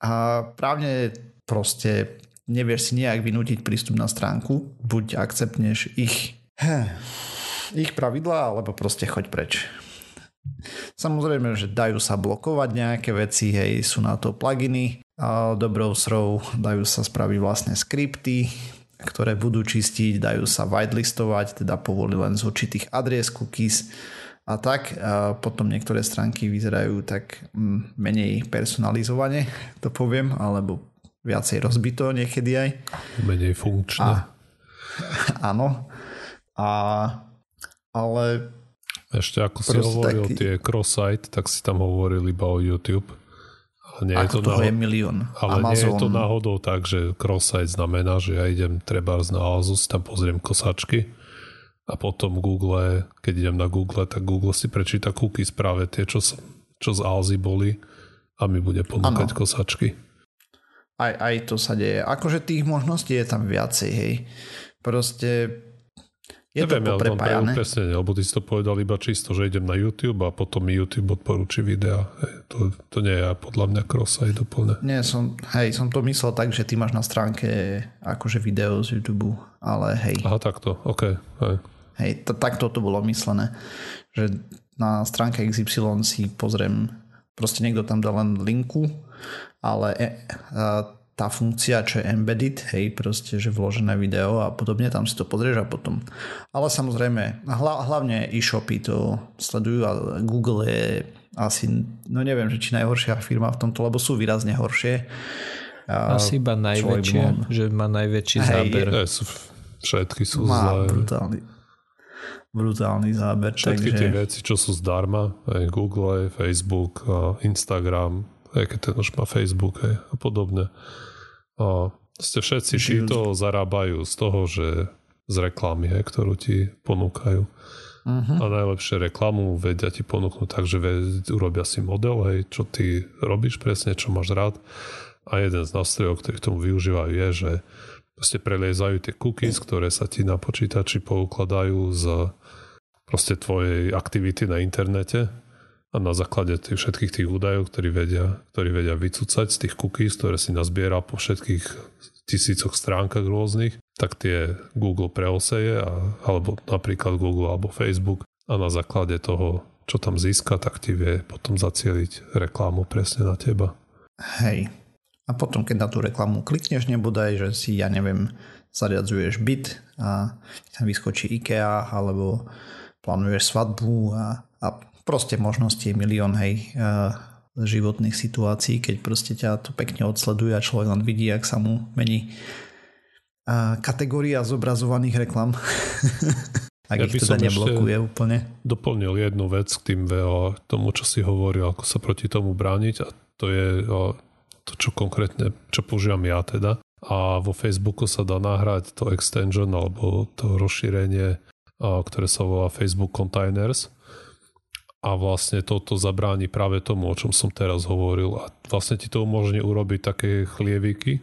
A právne proste nevieš si nejak vynútiť prístup na stránku, buď akceptneš ich, ich pravidlá, alebo proste choď preč. Samozrejme, že dajú sa blokovať nejaké veci, hej, sú na to pluginy, A do browserov dajú sa spraviť vlastné skripty, ktoré budú čistiť, dajú sa whitelistovať, teda povoliť len z určitých adries cookies a tak. A potom niektoré stránky vyzerajú tak mm, menej personalizovane, (laughs) to poviem, alebo viacej rozbito niekedy aj. Menej funkčné. A, (laughs) áno. A, ale ešte ako si hovoril taký... tie cross-site, tak si tam hovoril iba o YouTube. Nie je to toho náhod... je milión. Ale Amazon. nie je to náhodou tak, že cross-site znamená, že ja idem treba na Azus, tam pozriem kosačky a potom Google, keď idem na Google, tak Google si prečíta cookies práve tie, čo, čo z Alzy boli a mi bude ponúkať ano. kosačky. Aj, aj to sa deje. Akože tých možností je tam viacej, hej. Proste je Neviem, to poprepájané. Ja presne, lebo ty si to povedal iba čisto, že idem na YouTube a potom mi YouTube odporúči videa. Hej, to, to nie je podľa mňa cross aj doplne. Nie, som, hej, som to myslel tak, že ty máš na stránke akože video z YouTube, ale hej. Aha, takto, ok. Hej, hej t- takto to bolo myslené, že na stránke XY si pozriem, proste niekto tam dá len linku, ale e, tá funkcia, čo je embedded, hej, proste, že vložené video a podobne, tam si to pozrieš a potom. Ale samozrejme, hlavne e-shopy to sledujú a Google je asi, no neviem, že či najhoršia firma v tomto, lebo sú výrazne horšie. Asi iba najväčšia, že má najväčší hej, záber. Je, sú, všetky sú má zlé. brutálny, brutálny záber. Všetky takže... tie veci, čo sú zdarma, aj Google, Facebook, Instagram, aj keď ten už má Facebook aj, a podobne. A ste všetci títo zarábajú z toho, že z reklamy, aj, ktorú ti ponúkajú. Uh-huh. A najlepšie reklamu vedia ti ponúknuť tak, že urobia si model, hej, čo ty robíš presne, čo máš rád. A jeden z nástrojov, ktorý k tomu využívajú, je, že proste preliezajú tie cookies, ktoré sa ti na počítači poukladajú z proste tvojej aktivity na internete a na základe tých všetkých tých údajov, ktorí vedia, ktorí vedia vycúcať z tých cookies, ktoré si nazbiera po všetkých tisícoch stránkach rôznych, tak tie Google preoseje, a, alebo napríklad Google alebo Facebook a na základe toho, čo tam získa, tak ti vie potom zacieliť reklamu presne na teba. Hej. A potom, keď na tú reklamu klikneš, nebodaj, že si, ja neviem, zariadzuješ byt a tam vyskočí IKEA alebo plánuješ svadbu a, a proste možnosti je milión hej, životných situácií, keď proste ťa to pekne odsleduje a človek len vidí, ak sa mu mení kategória zobrazovaných reklam. (laughs) ak ja ich teda neblokuje úplne. Doplnil jednu vec k tým VO, tomu, čo si hovoril, ako sa proti tomu brániť a to je to, čo konkrétne, čo používam ja teda. A vo Facebooku sa dá nahrať to extension alebo to rozšírenie, ktoré sa volá Facebook Containers a vlastne toto zabráni práve tomu, o čom som teraz hovoril a vlastne ti to umožní urobiť také chlieviky,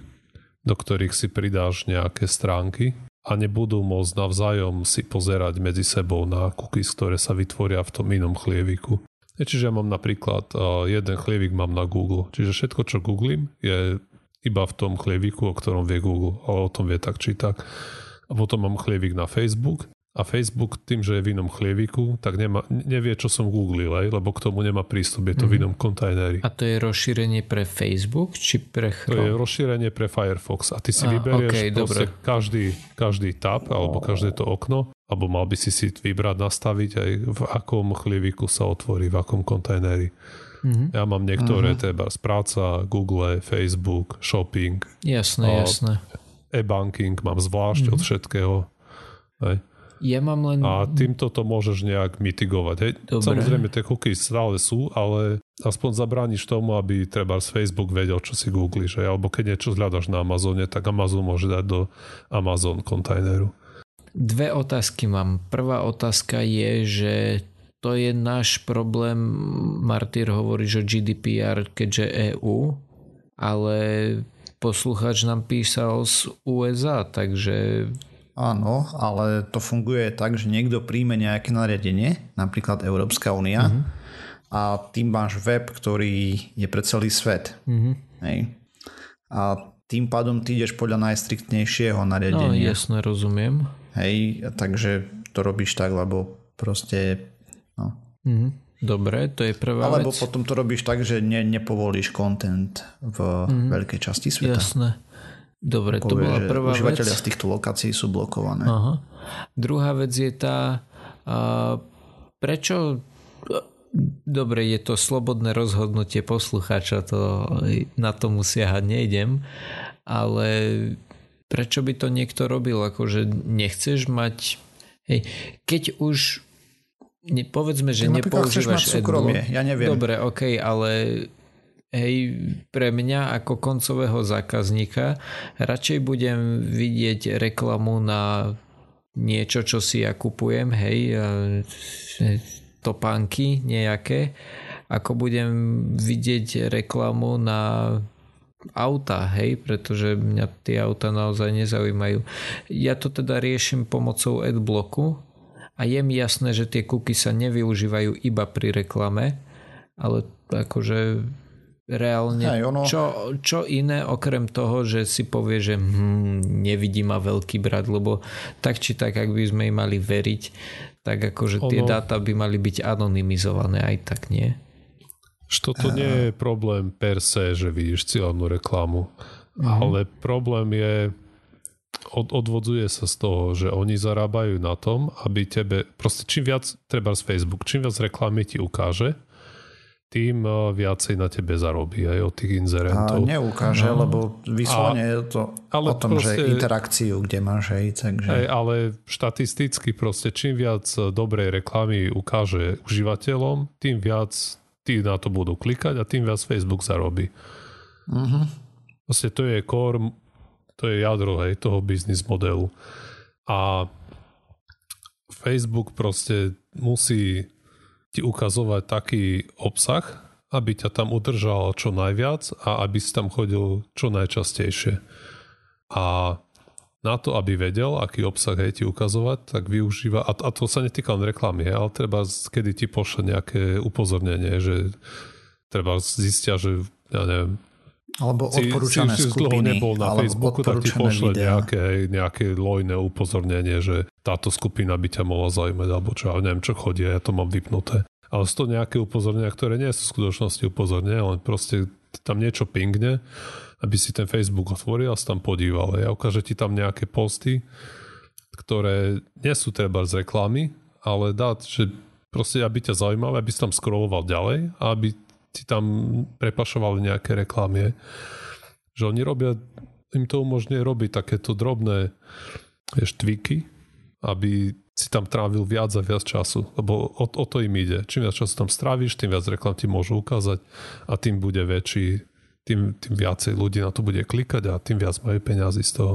do ktorých si pridáš nejaké stránky a nebudú môcť navzájom si pozerať medzi sebou na cookies, ktoré sa vytvoria v tom inom chlieviku. Čiže ja mám napríklad jeden chlievik mám na Google, čiže všetko, čo googlím, je iba v tom chlieviku, o ktorom vie Google, ale o tom vie tak či tak. A potom mám chlievik na Facebook a Facebook tým, že je v inom chlieviku, tak nemá, nevie, čo som googlil, aj, lebo k tomu nemá prístup, je to mm. v mhm. inom kontajneri. A to je rozšírenie pre Facebook, či pre Chrome? To je rozšírenie pre Firefox a ty si a, vyberieš okay, každý, každý tab alebo každé to okno, alebo mal by si si vybrať, nastaviť aj v akom chlieviku sa otvorí, v akom kontajneri. Mm-hmm. Ja mám niektoré, mm-hmm. teda práca, Google, Facebook, shopping. Jasné, jasné. E-banking mám zvlášť mm-hmm. od všetkého. Aj. Ja mám len... A týmto to môžeš nejak mitigovať. Hej? Samozrejme, tie cookies stále sú, ale aspoň zabrániš tomu, aby treba z Facebook vedel, čo si googliš. Hej? Alebo keď niečo hľadaš na Amazone, tak Amazon môže dať do Amazon kontajneru. Dve otázky mám. Prvá otázka je, že to je náš problém, Martyr hovorí, že GDPR, keďže EU, ale posluchač nám písal z USA, takže Áno, ale to funguje tak, že niekto príjme nejaké nariadenie, napríklad Európska únia, uh-huh. a tým máš web, ktorý je pre celý svet. Uh-huh. Hej. A tým pádom ty ideš podľa najstriktnejšieho nariadenia. No, jasne, rozumiem. Hej, takže to robíš tak, lebo proste no. uh-huh. Dobre, to je prvá Alebo vec. potom to robíš tak, že ne, nepovolíš content v mm-hmm. veľkej časti sveta. Jasné. Dobre, to bola prvá vec. užívateľia z týchto lokácií sú blokované. Aha. Druhá vec je tá, a prečo dobre, je to slobodné rozhodnutie poslucháča, to na to siahať nejdem, ale prečo by to niekto robil? Akože nechceš mať... Hej, keď už ne, povedzme, že Tak napríklad chceš nepoužívaš mať súkromie, ja neviem. Dobre, ok, ale hej, pre mňa ako koncového zákazníka radšej budem vidieť reklamu na niečo, čo si ja kupujem, hej, e, topánky nejaké, ako budem vidieť reklamu na auta, hej, pretože mňa tie auta naozaj nezaujímajú. Ja to teda riešim pomocou adblocku a je mi jasné, že tie kuky sa nevyužívajú iba pri reklame, ale akože reálne. Hej, ono- čo, čo iné okrem toho, že si povie, že hm, nevidí ma veľký brat, lebo tak či tak, ak by sme im mali veriť, tak akože tie Ono- dáta by mali byť anonymizované aj tak, nie? Toto nie je problém per se, že vidíš cieľnú reklamu, ale problém je, od, odvodzuje sa z toho, že oni zarábajú na tom, aby tebe, proste čím viac, treba z Facebook, čím viac reklamy ti ukáže, tým eh, viacej na tebe zarobí aj od tých A inzerentov. neukáže, No. lebo vyslovene je to ale o tom, že proste- interakciu, kde máš, hej, takže... Hej, ale štatisticky proste čím viac eh, dobrej reklamy ukáže užívateľom, tým viac tí na to budú klikať a tým viac Facebook zarobí. Mhm. Proste to je core, to je jadro hej, toho biznis modelu. A Facebook proste musí ti ukazovať taký obsah, aby ťa tam udržal čo najviac a aby si tam chodil čo najčastejšie. A na to, aby vedel, aký obsah hej ti ukazovať, tak využíva, a, a to sa netýka len reklamy, ale treba, kedy ti pošle nejaké upozornenie, že treba zistia, že ja neviem, Alebo si, odporúčané si, si dlho skupiny, nebol na Facebooku, tak ti pošle nejaké, nejaké lojné upozornenie, že táto skupina by ťa mohla zaujímať, alebo čo, ja neviem, čo chodí, ja to mám vypnuté. Ale sú to nejaké upozornenia, ktoré nie sú v skutočnosti upozornenia, len proste tam niečo pingne, aby si ten Facebook otvoril a sa tam podíval. Ja ukáže ti tam nejaké posty, ktoré nie sú treba z reklamy, ale dá, že proste aby ťa zaujímali, aby si tam scrolloval ďalej a aby ti tam prepašovali nejaké reklamy. Že oni robia, im to umožňuje robiť takéto drobné twiky, aby si tam trávil viac a viac času, lebo o, o to im ide. Čím viac času tam stráviš, tým viac reklam ti môžu ukázať a tým bude väčší, tým, tým viacej ľudí na to bude klikať a tým viac majú peniazy z toho.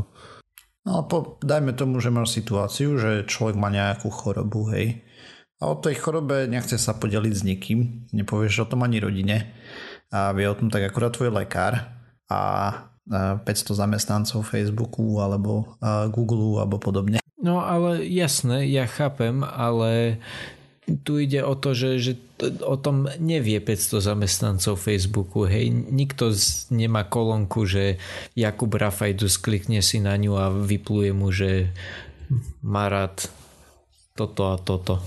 No po, dajme tomu, že máš situáciu, že človek má nejakú chorobu, hej. A o tej chorobe nechce sa podeliť s nikým, nepovieš o tom ani rodine. A vie o tom tak akurát tvoj lekár a a 500 zamestnancov Facebooku alebo Google alebo podobne. No ale jasné, ja chápem, ale tu ide o to, že, že o tom nevie 500 zamestnancov Facebooku, hej, nikto z, nemá kolónku, že Jakub Rafajdus klikne si na ňu a vypluje mu, že má rád toto a toto.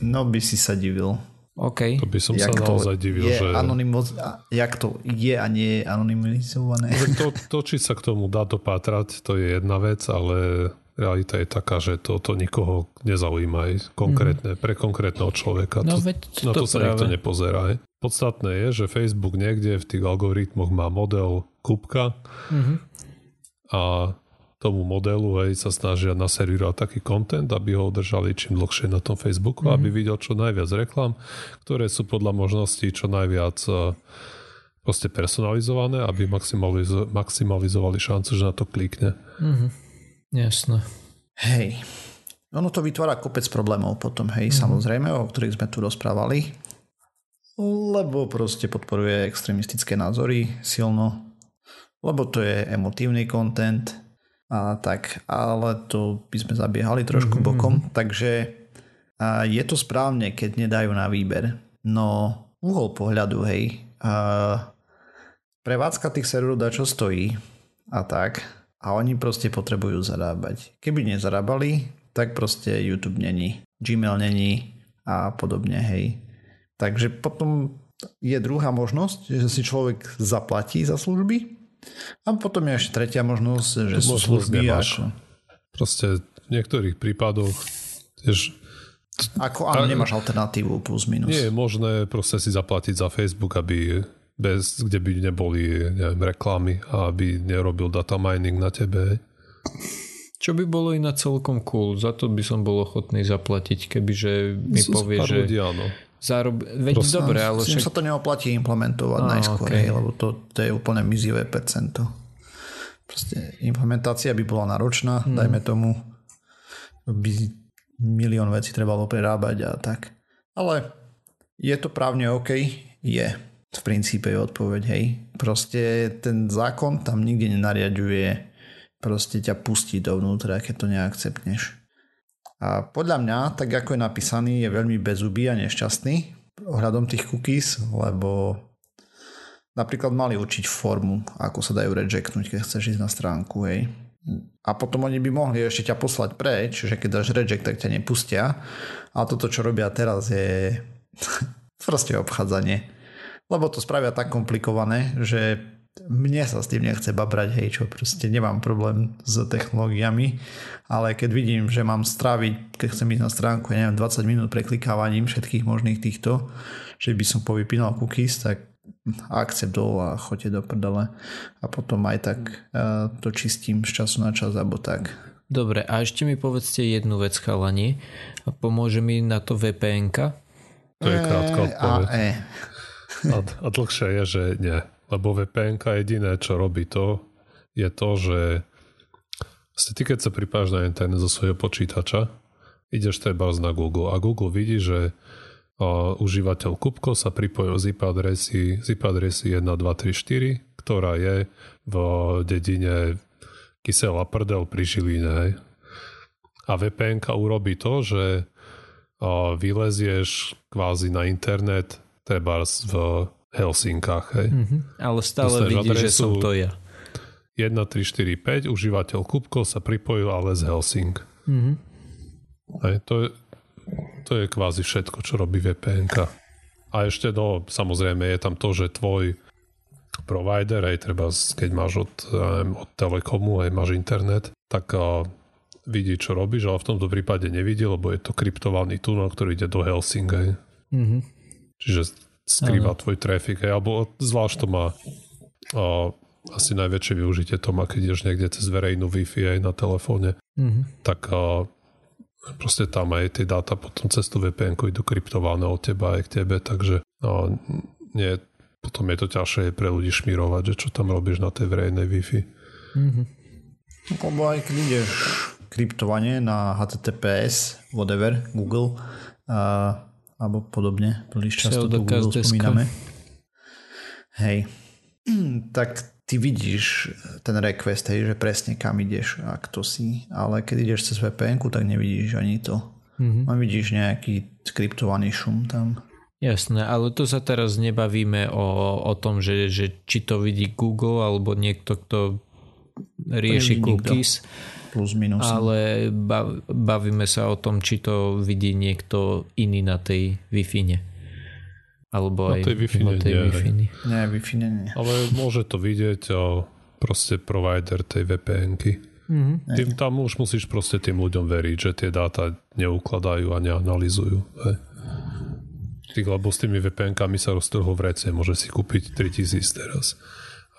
No by si sa divil. OK. To by som Jak sa to naozaj divil, je že... anonymoz... a jak to je a nie je anonymizované. To, to, či sa k tomu dá dopátrať, to je jedna vec, ale realita je taká, že to, to nikoho nezaujíma aj konkrétne, pre konkrétneho človeka. No to, veď na to to sa práve. nikto nepozerá. Hej. Podstatné je, že Facebook niekde v tých algoritmoch má model kúbka Mhm. a tomu modelu hej, sa snažia naservírovať taký content, aby ho udržali čím dlhšie na tom Facebooku, Mhm. aby videl čo najviac reklam, ktoré sú podľa možností čo najviac eh, proste personalizované, aby maximalizo- maximalizovali šancu, že na to klikne. Mhm. Jasné. Hej. Ono to vytvára kopec problémov potom, hej, mm. samozrejme, o ktorých sme tu rozprávali. Lebo proste podporuje extremistické názory silno. Lebo to je emotívny content. A tak, ale to by sme zabiehali trošku mm-hmm. bokom. Takže a je to správne, keď nedajú na výber. No, uhol pohľadu, hej. A prevádzka tých serverov dá čo stojí a tak. A oni proste potrebujú zarábať. Keby nezarábali, tak proste YouTube není. Gmail není a podobne, hej. Takže potom je druhá možnosť, že si človek zaplatí za služby a potom je ešte tretia možnosť, že sú služby ako... Proste v niektorých prípadoch tiež ako áno, nemáš alternatívu plus minus. Nie je možné proste si zaplatiť za Facebook, aby bez, kde by neboli neviem, reklamy a aby nerobil data mining na tebe. Čo by bolo iná celkom cool, za to by som bol ochotný zaplatiť, kebyže mi Sú povie, že... Ľudí, áno. Zárob... Veď Proste, dobre, ale však... sa to neoplatí implementovať ah, najskôr, okay. lebo to, to je úplne mizivé percento. Proste implementácia by bola náročná, hmm. dajme tomu, by milión vecí trebalo prerábať a tak. Ale je to právne OK? Je. V princípe je odpoveď, hej. Proste ten zákon tam nikde nenariaduje proste ťa pustí dovnútra, keď to neakceptneš. A podľa mňa, tak ako je napísaný, je veľmi bezubý a nešťastný ohľadom tých cookies, lebo napríklad mali učiť formu, ako sa dajú rejectnúť, keď chceš ísť na stránku, hej. A potom oni by mohli ešte ťa poslať preč, že keď dáš reject, tak ťa nepustia. A toto, čo robia teraz, je (laughs) proste obchádzanie. Lebo to spravia tak komplikované, že mne sa s tým nechce babrať, hej, čo proste nemám problém s technológiami, ale keď vidím, že mám stráviť, keď chcem ísť na stránku, ja neviem, 20 minút preklikávaním všetkých možných týchto, že by som povypínal cookies, tak akcept dol a choďte do prdele a potom aj tak uh, to čistím z času na čas alebo tak. Dobre, a ešte mi povedzte jednu vec, chalani. A pomôže mi na to vpn To je krátka odpoveď. A, e. (laughs) a, a dlhšie je, že nie. Lebo VPN jediné, čo robí to, je to, že vlastne ty keď sa pripáš na internet zo svojho počítača, ideš treba na Google a Google vidí, že uh, užívateľ Kupko sa pripojil z IP adresy, z IP adresy 1234, ktorá je v dedine Kysela Prdel pri Žiline. A VPN urobí to, že uh, vylezieš kvázi na internet treba v Helsinkách. Hej. Mm-hmm. Ale stále vidí, že som to ja. 1, 3, 4, 5, užívateľ Kupko sa pripojil ale z Helsing. Mm-hmm. Hej, to, je, to je kvázi všetko, čo robí vpn A ešte, no, samozrejme, je tam to, že tvoj provider, aj treba, keď máš od, od Telekomu, aj máš internet, tak a, vidí, čo robíš, ale v tomto prípade nevidí, lebo je to kryptovaný tunel, ktorý ide do Helsing. Mm-hmm. Čiže skrýva ano. tvoj trafik, alebo zvlášť to má a, asi najväčšie využitie to má, keď ideš niekde cez verejnú Wi-Fi aj na telefóne, mm-hmm. tak a, proste tam aj tie dáta potom cez tú vpn idú kryptované od teba aj k tebe, takže a, nie, potom je to ťažšie pre ľudí šmirovať, že čo tam robíš na tej verejnej Wi-Fi. Mm-hmm. Lebo aj keď ideš kryptovanie na HTTPS, whatever, Google, a alebo podobne. Príliš často tu Google spomíname. Hej. (clears throat) Tak ty vidíš ten request, hej, že presne kam ideš a kto si, ale keď ideš cez vpn tak nevidíš ani to. Mm-hmm. A vidíš nejaký skriptovaný šum tam. Jasné, ale to sa teraz nebavíme o, o tom, že, že či to vidí Google alebo niekto, kto rieši cookies. Plus minus. Ale bavíme sa o tom, či to vidí niekto iný na tej Wi-Fi. Alebo na aj tej Wi-Fi tej nie. Wi-Fi. Nie, Wi-Fi nie. Ale môže to vidieť proste provider tej VPN-ky. Mm-hmm. Tým tam už musíš proste tým ľuďom veriť, že tie dáta neukladajú a neanalizujú. Hej. Tých, lebo s tými VPN-kami sa roztrhol v rece, môže si kúpiť 3000 teraz.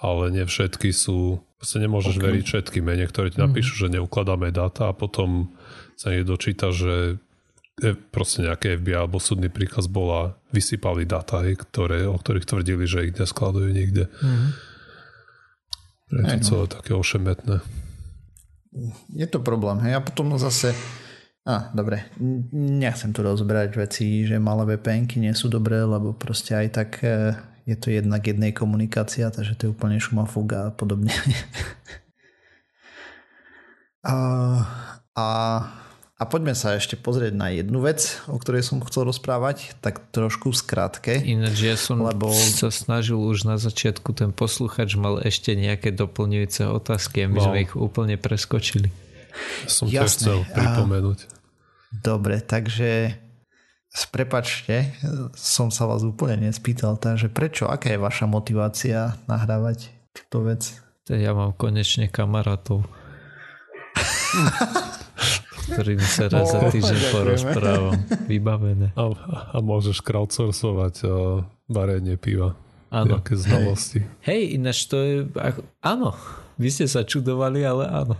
Ale nie všetky sú Proste nemôžeš okay. veriť všetkým. Niektorí ti napíšu, mm. že neukladáme dáta a potom sa niekto dočíta, že proste nejaké FBI alebo súdny príkaz bola, vysypali dáta, ktoré, o ktorých tvrdili, že ich neskladujú nikde. Mm. Je to no. celé také ošemetné. Je to problém. Hej? A potom zase a, dobre, nechcem tu rozberať veci, že malé VPNky nie sú dobré, lebo proste aj tak e, je to jednak jednej komunikácia, takže to je úplne šumafúk a podobne. (laughs) a, a, a poďme sa ešte pozrieť na jednu vec, o ktorej som chcel rozprávať, tak trošku skrátke. Ináč ja som lebo... sa snažil už na začiatku, ten posluchač mal ešte nejaké doplňujúce otázky a my no. sme ich úplne preskočili. Som Jasné. chcel pripomenúť. A, dobre, takže Prepačte, som sa vás úplne nespýtal, takže prečo, aká je vaša motivácia nahrávať túto vec? Ja mám konečne kamarátov, ktorým sa raz za týždeň porozprávam. Vybavené. A, a môžeš crowdsourcovať uh, varenie piva. Áno. Nejaké znalosti. Hej, ináč to je... Áno, vy ste sa čudovali, ale áno.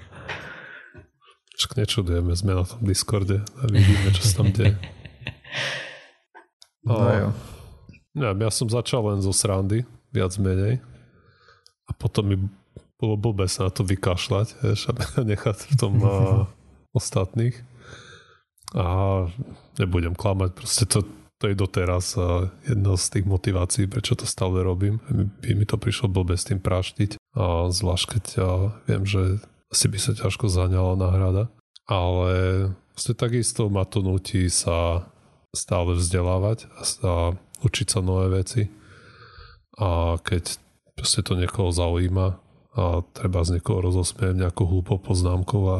Však nečudujeme, sme na tom Discorde a vidíme, čo sa tam deje. (laughs) No, jo. Ja, ja som začal len zo srandy, viac menej. A potom mi bolo blbé sa na to vykašľať, vieš, a (laughs) nechať v tom uh, (laughs) ostatných. A nebudem klamať, proste to, to je doteraz jedna z tých motivácií, prečo to stále robím. By mi to prišlo blbé s tým praštiť. A zvlášť keď ja viem, že asi by sa ťažko zaňala náhrada. Ale vlastne takisto ma to nutí sa stále vzdelávať a, učiť sa nové veci. A keď proste to niekoho zaujíma a treba z niekoho rozosmieť nejakú hlúpo poznámkou a, a,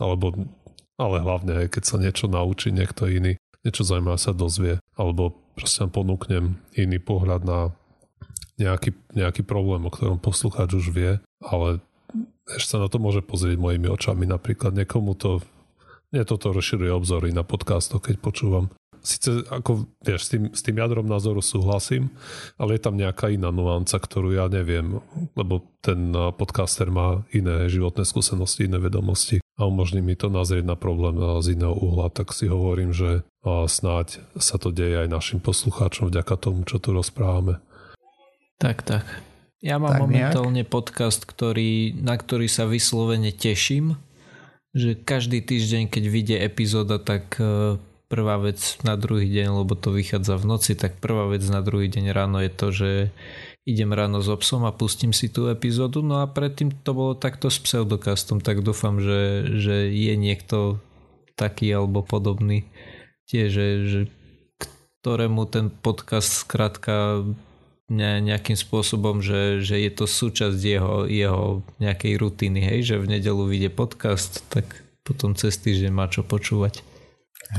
alebo ale hlavne keď sa niečo naučí niekto iný, niečo zaujímavé sa dozvie, alebo proste ponúknem iný pohľad na nejaký, nejaký problém, o ktorom poslucháč už vie, ale ešte sa na to môže pozrieť mojimi očami. Napríklad niekomu to mne toto rozširuje obzory na podcastoch, keď počúvam. Sice ako, vieš, s tým, s tým jadrom názoru súhlasím, ale je tam nejaká iná nuanca, ktorú ja neviem, lebo ten podcaster má iné životné skúsenosti, iné vedomosti a umožní mi to nazrieť na problém z iného uhla, tak si hovorím, že snáď sa to deje aj našim poslucháčom vďaka tomu, čo tu rozprávame. Tak, tak. Ja mám tak momentálne nejak? podcast, ktorý, na ktorý sa vyslovene teším, že každý týždeň, keď vyjde epizóda, tak e, prvá vec na druhý deň, lebo to vychádza v noci, tak prvá vec na druhý deň ráno je to, že idem ráno s obsom a pustím si tú epizódu. No a predtým to bolo takto s pseudokastom, tak dúfam, že, že je niekto taký alebo podobný tiež, že, že ktorému ten podcast skrátka ne, nejakým spôsobom, že, že je to súčasť jeho, jeho nejakej rutiny, hej, že v nedelu vyjde podcast, tak potom cez týždeň má čo počúvať.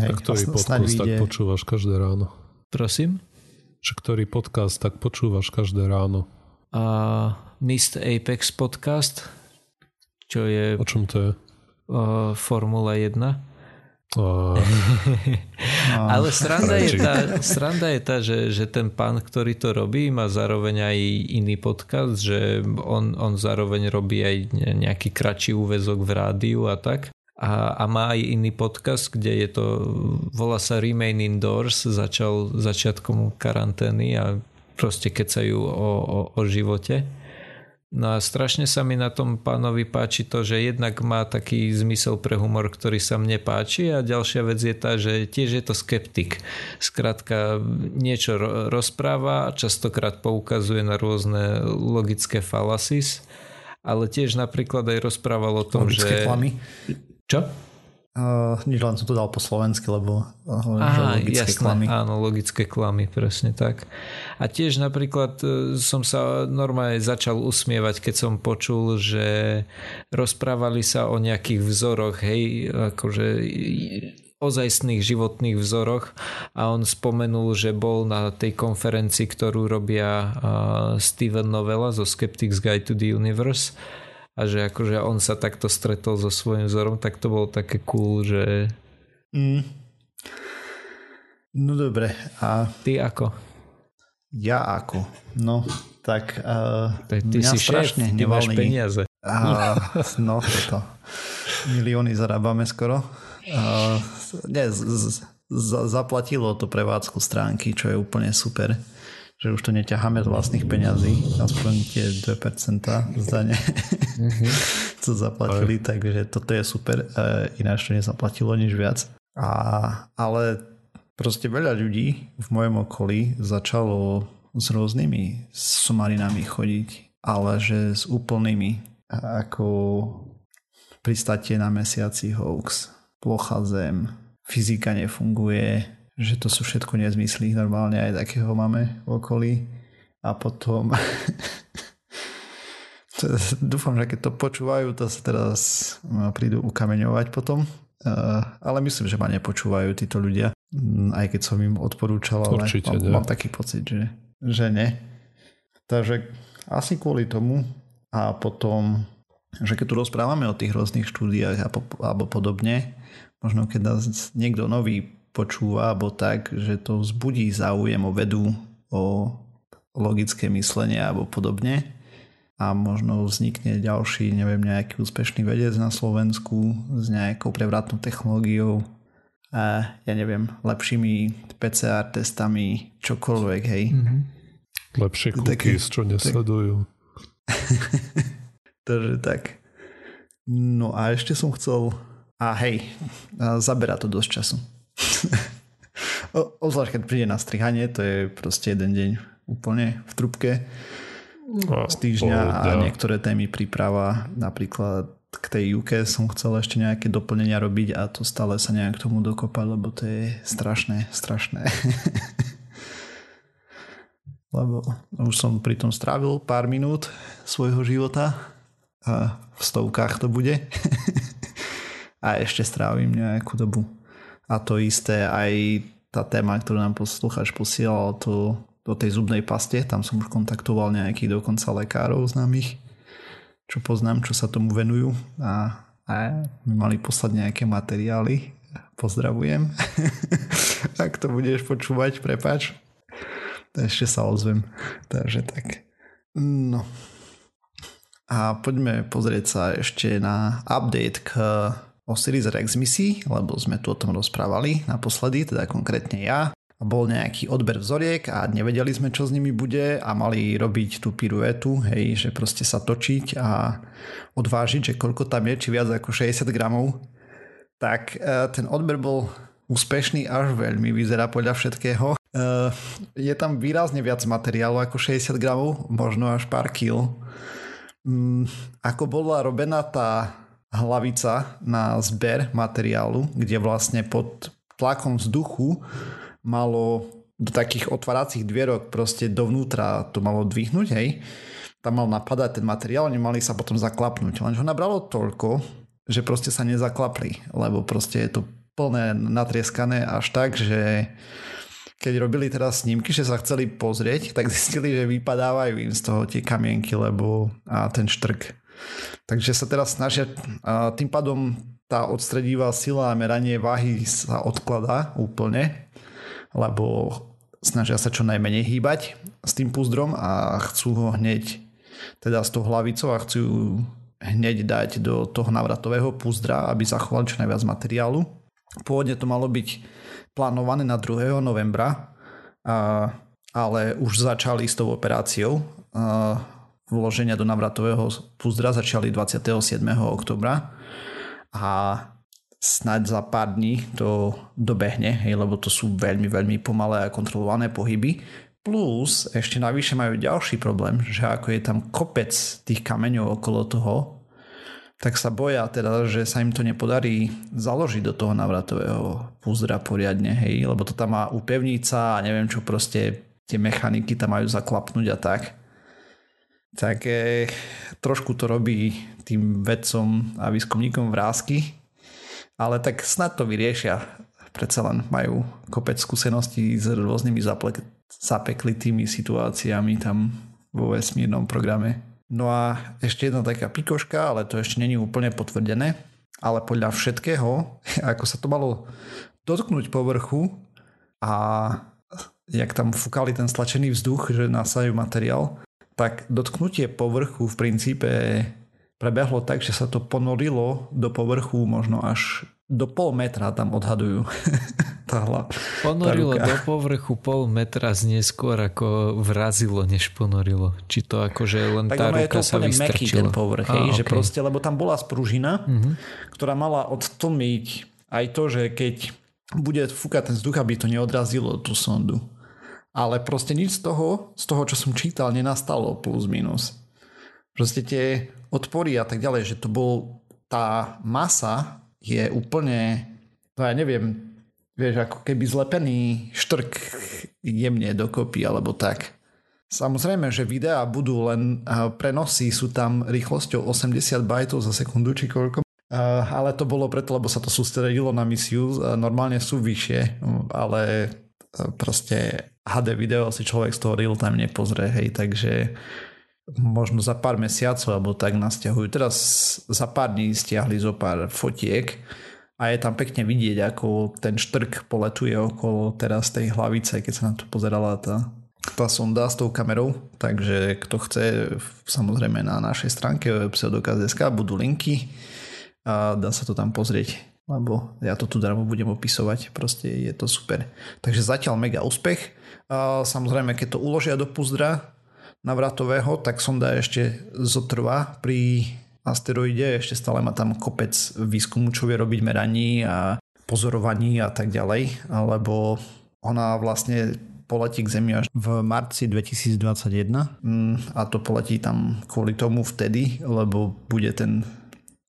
Hej, a ktorý podcast tak počúvaš každé ráno? Prosím? Že ktorý podcast tak počúvaš každé ráno? A Mist Apex podcast, čo je... O čom to je? Uh, Formula 1 (laughs) Ale sranda je tá, sranda je tá že, že ten pán, ktorý to robí, má zároveň aj iný podcast, že on, on zároveň robí aj nejaký kratší úvezok v rádiu a tak. A, a má aj iný podcast, kde je to, volá sa Remain Indoors, začal začiatkom karantény a proste kecajú o, o, o živote. No a strašne sa mi na tom pánovi páči to, že jednak má taký zmysel pre humor, ktorý sa mne páči a ďalšia vec je tá, že tiež je to skeptik. Skrátka niečo rozpráva častokrát poukazuje na rôzne logické falasis, ale tiež napríklad aj rozprával o tom, logické že... Klamy. Čo? Uh, nič len som to dal po slovensky, lebo uh, Aha, logické jasné, klamy. áno, logické klamy, presne tak. A tiež napríklad uh, som sa normálne začal usmievať, keď som počul, že rozprávali sa o nejakých vzoroch, hej, akože ozajstných životných vzoroch a on spomenul, že bol na tej konferencii, ktorú robia Steven Novella zo Skeptics Guide to the Universe a že akože on sa takto stretol so svojím vzorom, tak to bolo také cool, že... Mm. No dobre. A... Ty ako? Ja ako? No, tak... Uh, ty si šéf, ty máš peniaze. Uh, no, toto. Milióny zarábame skoro. Uh, nie, z, z, z, zaplatilo to prevádzku stránky, čo je úplne super že už to neťaháme z vlastných peňazí, aspoň tie 2% zdane, mm-hmm. co zaplatili, Aj. takže toto je super, e, ináč to nezaplatilo nič viac. A, ale proste veľa ľudí v mojom okolí začalo s rôznymi sumarinami chodiť, ale že s úplnými ako pristatie na mesiaci hoax, plocha zem, fyzika nefunguje, že to sú všetko nezmysly, normálne aj takého máme v okolí. A potom (laughs) dúfam, že keď to počúvajú, to sa teraz prídu ukameňovať potom. Uh, ale myslím, že ma nepočúvajú títo ľudia. Mm, aj keď som im odporúčal, ale Určite mám, mám taký pocit, že, že ne. Takže asi kvôli tomu a potom, že keď tu rozprávame o tých rôznych štúdiách a po, alebo podobne, možno keď nás niekto nový počúva alebo tak, že to vzbudí záujem o vedu, o logické myslenie alebo podobne a možno vznikne ďalší, neviem, nejaký úspešný vedec na Slovensku s nejakou prevratnou technológiou a ja neviem, lepšími PCR testami, čokoľvek, hej. Mhm. Lepšie cookies, čo nesledujú. (laughs) Takže tak. No a ešte som chcel... A hej, zabera to dosť času. (laughs) O- Obzvlášť, keď príde na strihanie, to je proste jeden deň úplne v trubke A, z týždňa a pohoda. niektoré témy príprava, napríklad k tej UK som chcel ešte nejaké doplnenia robiť a to stále sa nejak k tomu dokopať, lebo to je strašné, strašné. (laughs) lebo už som pri tom strávil pár minút svojho života a v stovkách to bude (laughs) a ešte strávim nejakú dobu. A to isté aj tá téma, ktorú nám poslucháč posielal to, do tej zubnej paste, tam som už kontaktoval nejakých dokonca lekárov známych, čo poznám, čo sa tomu venujú a, a mi mali poslať nejaké materiály. Pozdravujem. (laughs) Ak to budeš počúvať, prepač. Ešte sa ozvem. Takže tak. No. A poďme pozrieť sa ešte na update k Osiris Rex misii, lebo sme tu o tom rozprávali naposledy, teda konkrétne ja. Bol nejaký odber vzoriek a nevedeli sme, čo s nimi bude a mali robiť tú piruetu, hej, že proste sa točiť a odvážiť, že koľko tam je, či viac ako 60 gramov. Tak e, ten odber bol úspešný až veľmi, vyzerá podľa všetkého. E, Je tam výrazne viac materiálu ako 60 gramov, možno až pár kil. Mm, Ako bola robená tá hlavica na zber materiálu, kde vlastne pod tlakom vzduchu malo do takých otváracích dvierok proste dovnútra to malo dvihnúť, hej. Tam mal napadať ten materiál, nemali sa potom zaklapnúť. Lenže ho nabralo toľko, že proste sa nezaklapli, lebo proste je to plné natrieskané až tak, že keď robili teraz snímky, že sa chceli pozrieť, tak zistili, že vypadávajú im z toho tie kamienky, lebo a ten štrk. Takže sa teraz snažia, tým pádom tá odstredivá sila a meranie váhy sa odkladá úplne, lebo snažia sa čo najmenej hýbať s tým púzdrom a chcú ho hneď teda s tou hlavicou a chcú ju hneď dať do toho navratového púzdra, aby zachovali čo najviac materiálu. Pôvodne to malo byť plánované na 2. novembra, a, ale už začali s tou operáciou. A, vloženia do navratového púzdra začali 27. oktobra a snáď za pár dní to dobehne, hej, lebo to sú veľmi, veľmi pomalé a kontrolované pohyby. Plus ešte navyše majú ďalší problém, že ako je tam kopec tých kameňov okolo toho, tak sa boja teda, že sa im to nepodarí založiť do toho navratového púzdra poriadne, hej, lebo to tam má upevnica a neviem čo proste tie mechaniky tam majú zaklapnúť a tak. Tak e, trošku to robí tým vedcom a výskumníkom vrázky, ale tak snad to vyriešia. Predsa len majú kopec skúseností s rôznymi zaple- zapeklitými situáciami tam vo vesmírnom programe. No a ešte jedna taká pikoška, ale to ešte není úplne potvrdené, ale podľa všetkého, (laughs) ako sa to malo dotknúť povrchu a jak tam fúkali ten stlačený vzduch, že nasajú materiál, tak dotknutie povrchu v princípe prebehlo tak, že sa to ponorilo do povrchu možno až do pol metra tam odhadujú. (laughs) tá hla, Ponorilo tá ruka. do povrchu pol metra neskôr ako vrazilo, než ponorilo. Či to akože len tak tá ono je to ruka sa meký ten vystrčila. povrch, Á, hej, že okej. proste, lebo tam bola spružina, Mhm. ktorá mala odtlmiť aj to, že keď bude fúkať ten vzduch, aby to neodrazilo tú sondu. Ale proste nič z toho, z toho, čo som čítal, nenastalo plus minus. Proste tie odpory a tak ďalej, že to bol tá masa je úplne, no ja neviem, vieš, ako keby zlepený štrk jemne dokopy alebo tak. Samozrejme, že videá budú len prenosy, sú tam rýchlosťou 80 bajtov za sekundu či koľko. ale to bolo preto, lebo sa to sústredilo na misiu. Normálne sú vyššie, ale proste HD video si človek z toho real time nepozrie, hej, takže možno za pár mesiacov alebo tak nás stiahujú. Teraz za pár dní stiahli zo pár fotiek a je tam pekne vidieť, ako ten štrk poletuje okolo teraz tej hlavice, keď sa na to pozerala tá, tá sonda s tou kamerou. Takže kto chce, samozrejme na našej stránke pseudokaz.sk budú linky a dá sa to tam pozrieť lebo ja to tu darmo budem opisovať, proste je to super. Takže zatiaľ mega úspech. Samozrejme, keď to uložia do puzdra, navratového, tak sonda ešte zotrvá pri asteroide, ešte stále má tam kopec výskumu, čo vie robiť meraní a pozorovaní a tak ďalej, alebo ona vlastne poletí k Zemi až v marci 2021 mm, a to poletí tam kvôli tomu vtedy, lebo bude ten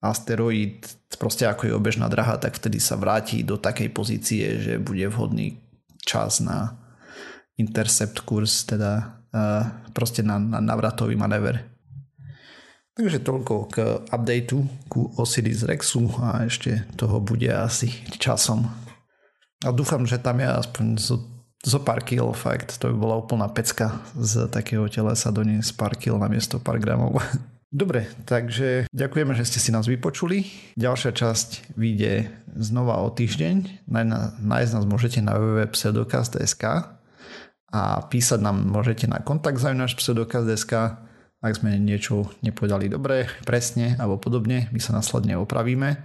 asteroid proste ako je obežná draha, tak vtedy sa vráti do takej pozície, že bude vhodný čas na intercept kurz, teda proste na, na navratový manéver. Takže toľko k updateu ku Osiris Rexu a ešte toho bude asi časom. A dúfam, že tam je aspoň zo, zo pár kil, fakt, to by bola úplná pecka z takého telesa doniesť pár kil na miesto pár gramov. (laughs) Dobre, takže ďakujeme, že ste si nás vypočuli. Ďalšia časť vyjde znova o týždeň. Nájsť nás môžete na www.pseudokast.sk a písať nám môžete na kontakt náš pseudokaz.sk ak sme niečo nepovedali dobre, presne alebo podobne, my sa následne opravíme.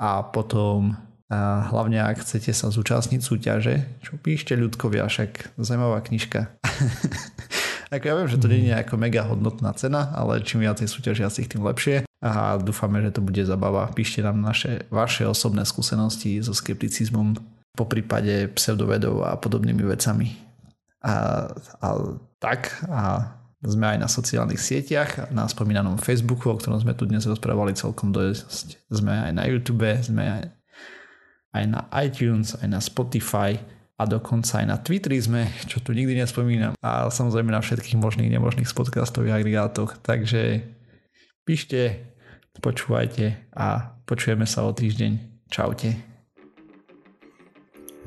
A potom a hlavne ak chcete sa zúčastniť súťaže, čo píšte ľudkovia, však zaujímavá knižka. (laughs) ako ja viem, že to nie je ako mega hodnotná cena, ale čím viacej súťažiacich, tým lepšie. A dúfame, že to bude zabava. Píšte nám naše, vaše osobné skúsenosti so skepticizmom po prípade pseudovedov a podobnými vecami a, a tak a sme aj na sociálnych sieťach, na spomínanom Facebooku, o ktorom sme tu dnes rozprávali celkom dosť. Sme aj na YouTube, sme aj, aj na iTunes, aj na Spotify a dokonca aj na Twitteri sme, čo tu nikdy nespomínam. A samozrejme na všetkých možných nemožných podcastových agregátoch. Takže píšte, počúvajte a počujeme sa o týždeň. Čaute.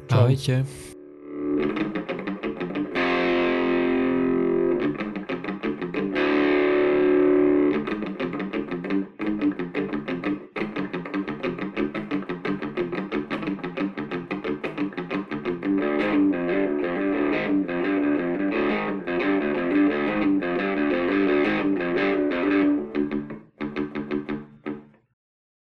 Čau. Ahojte.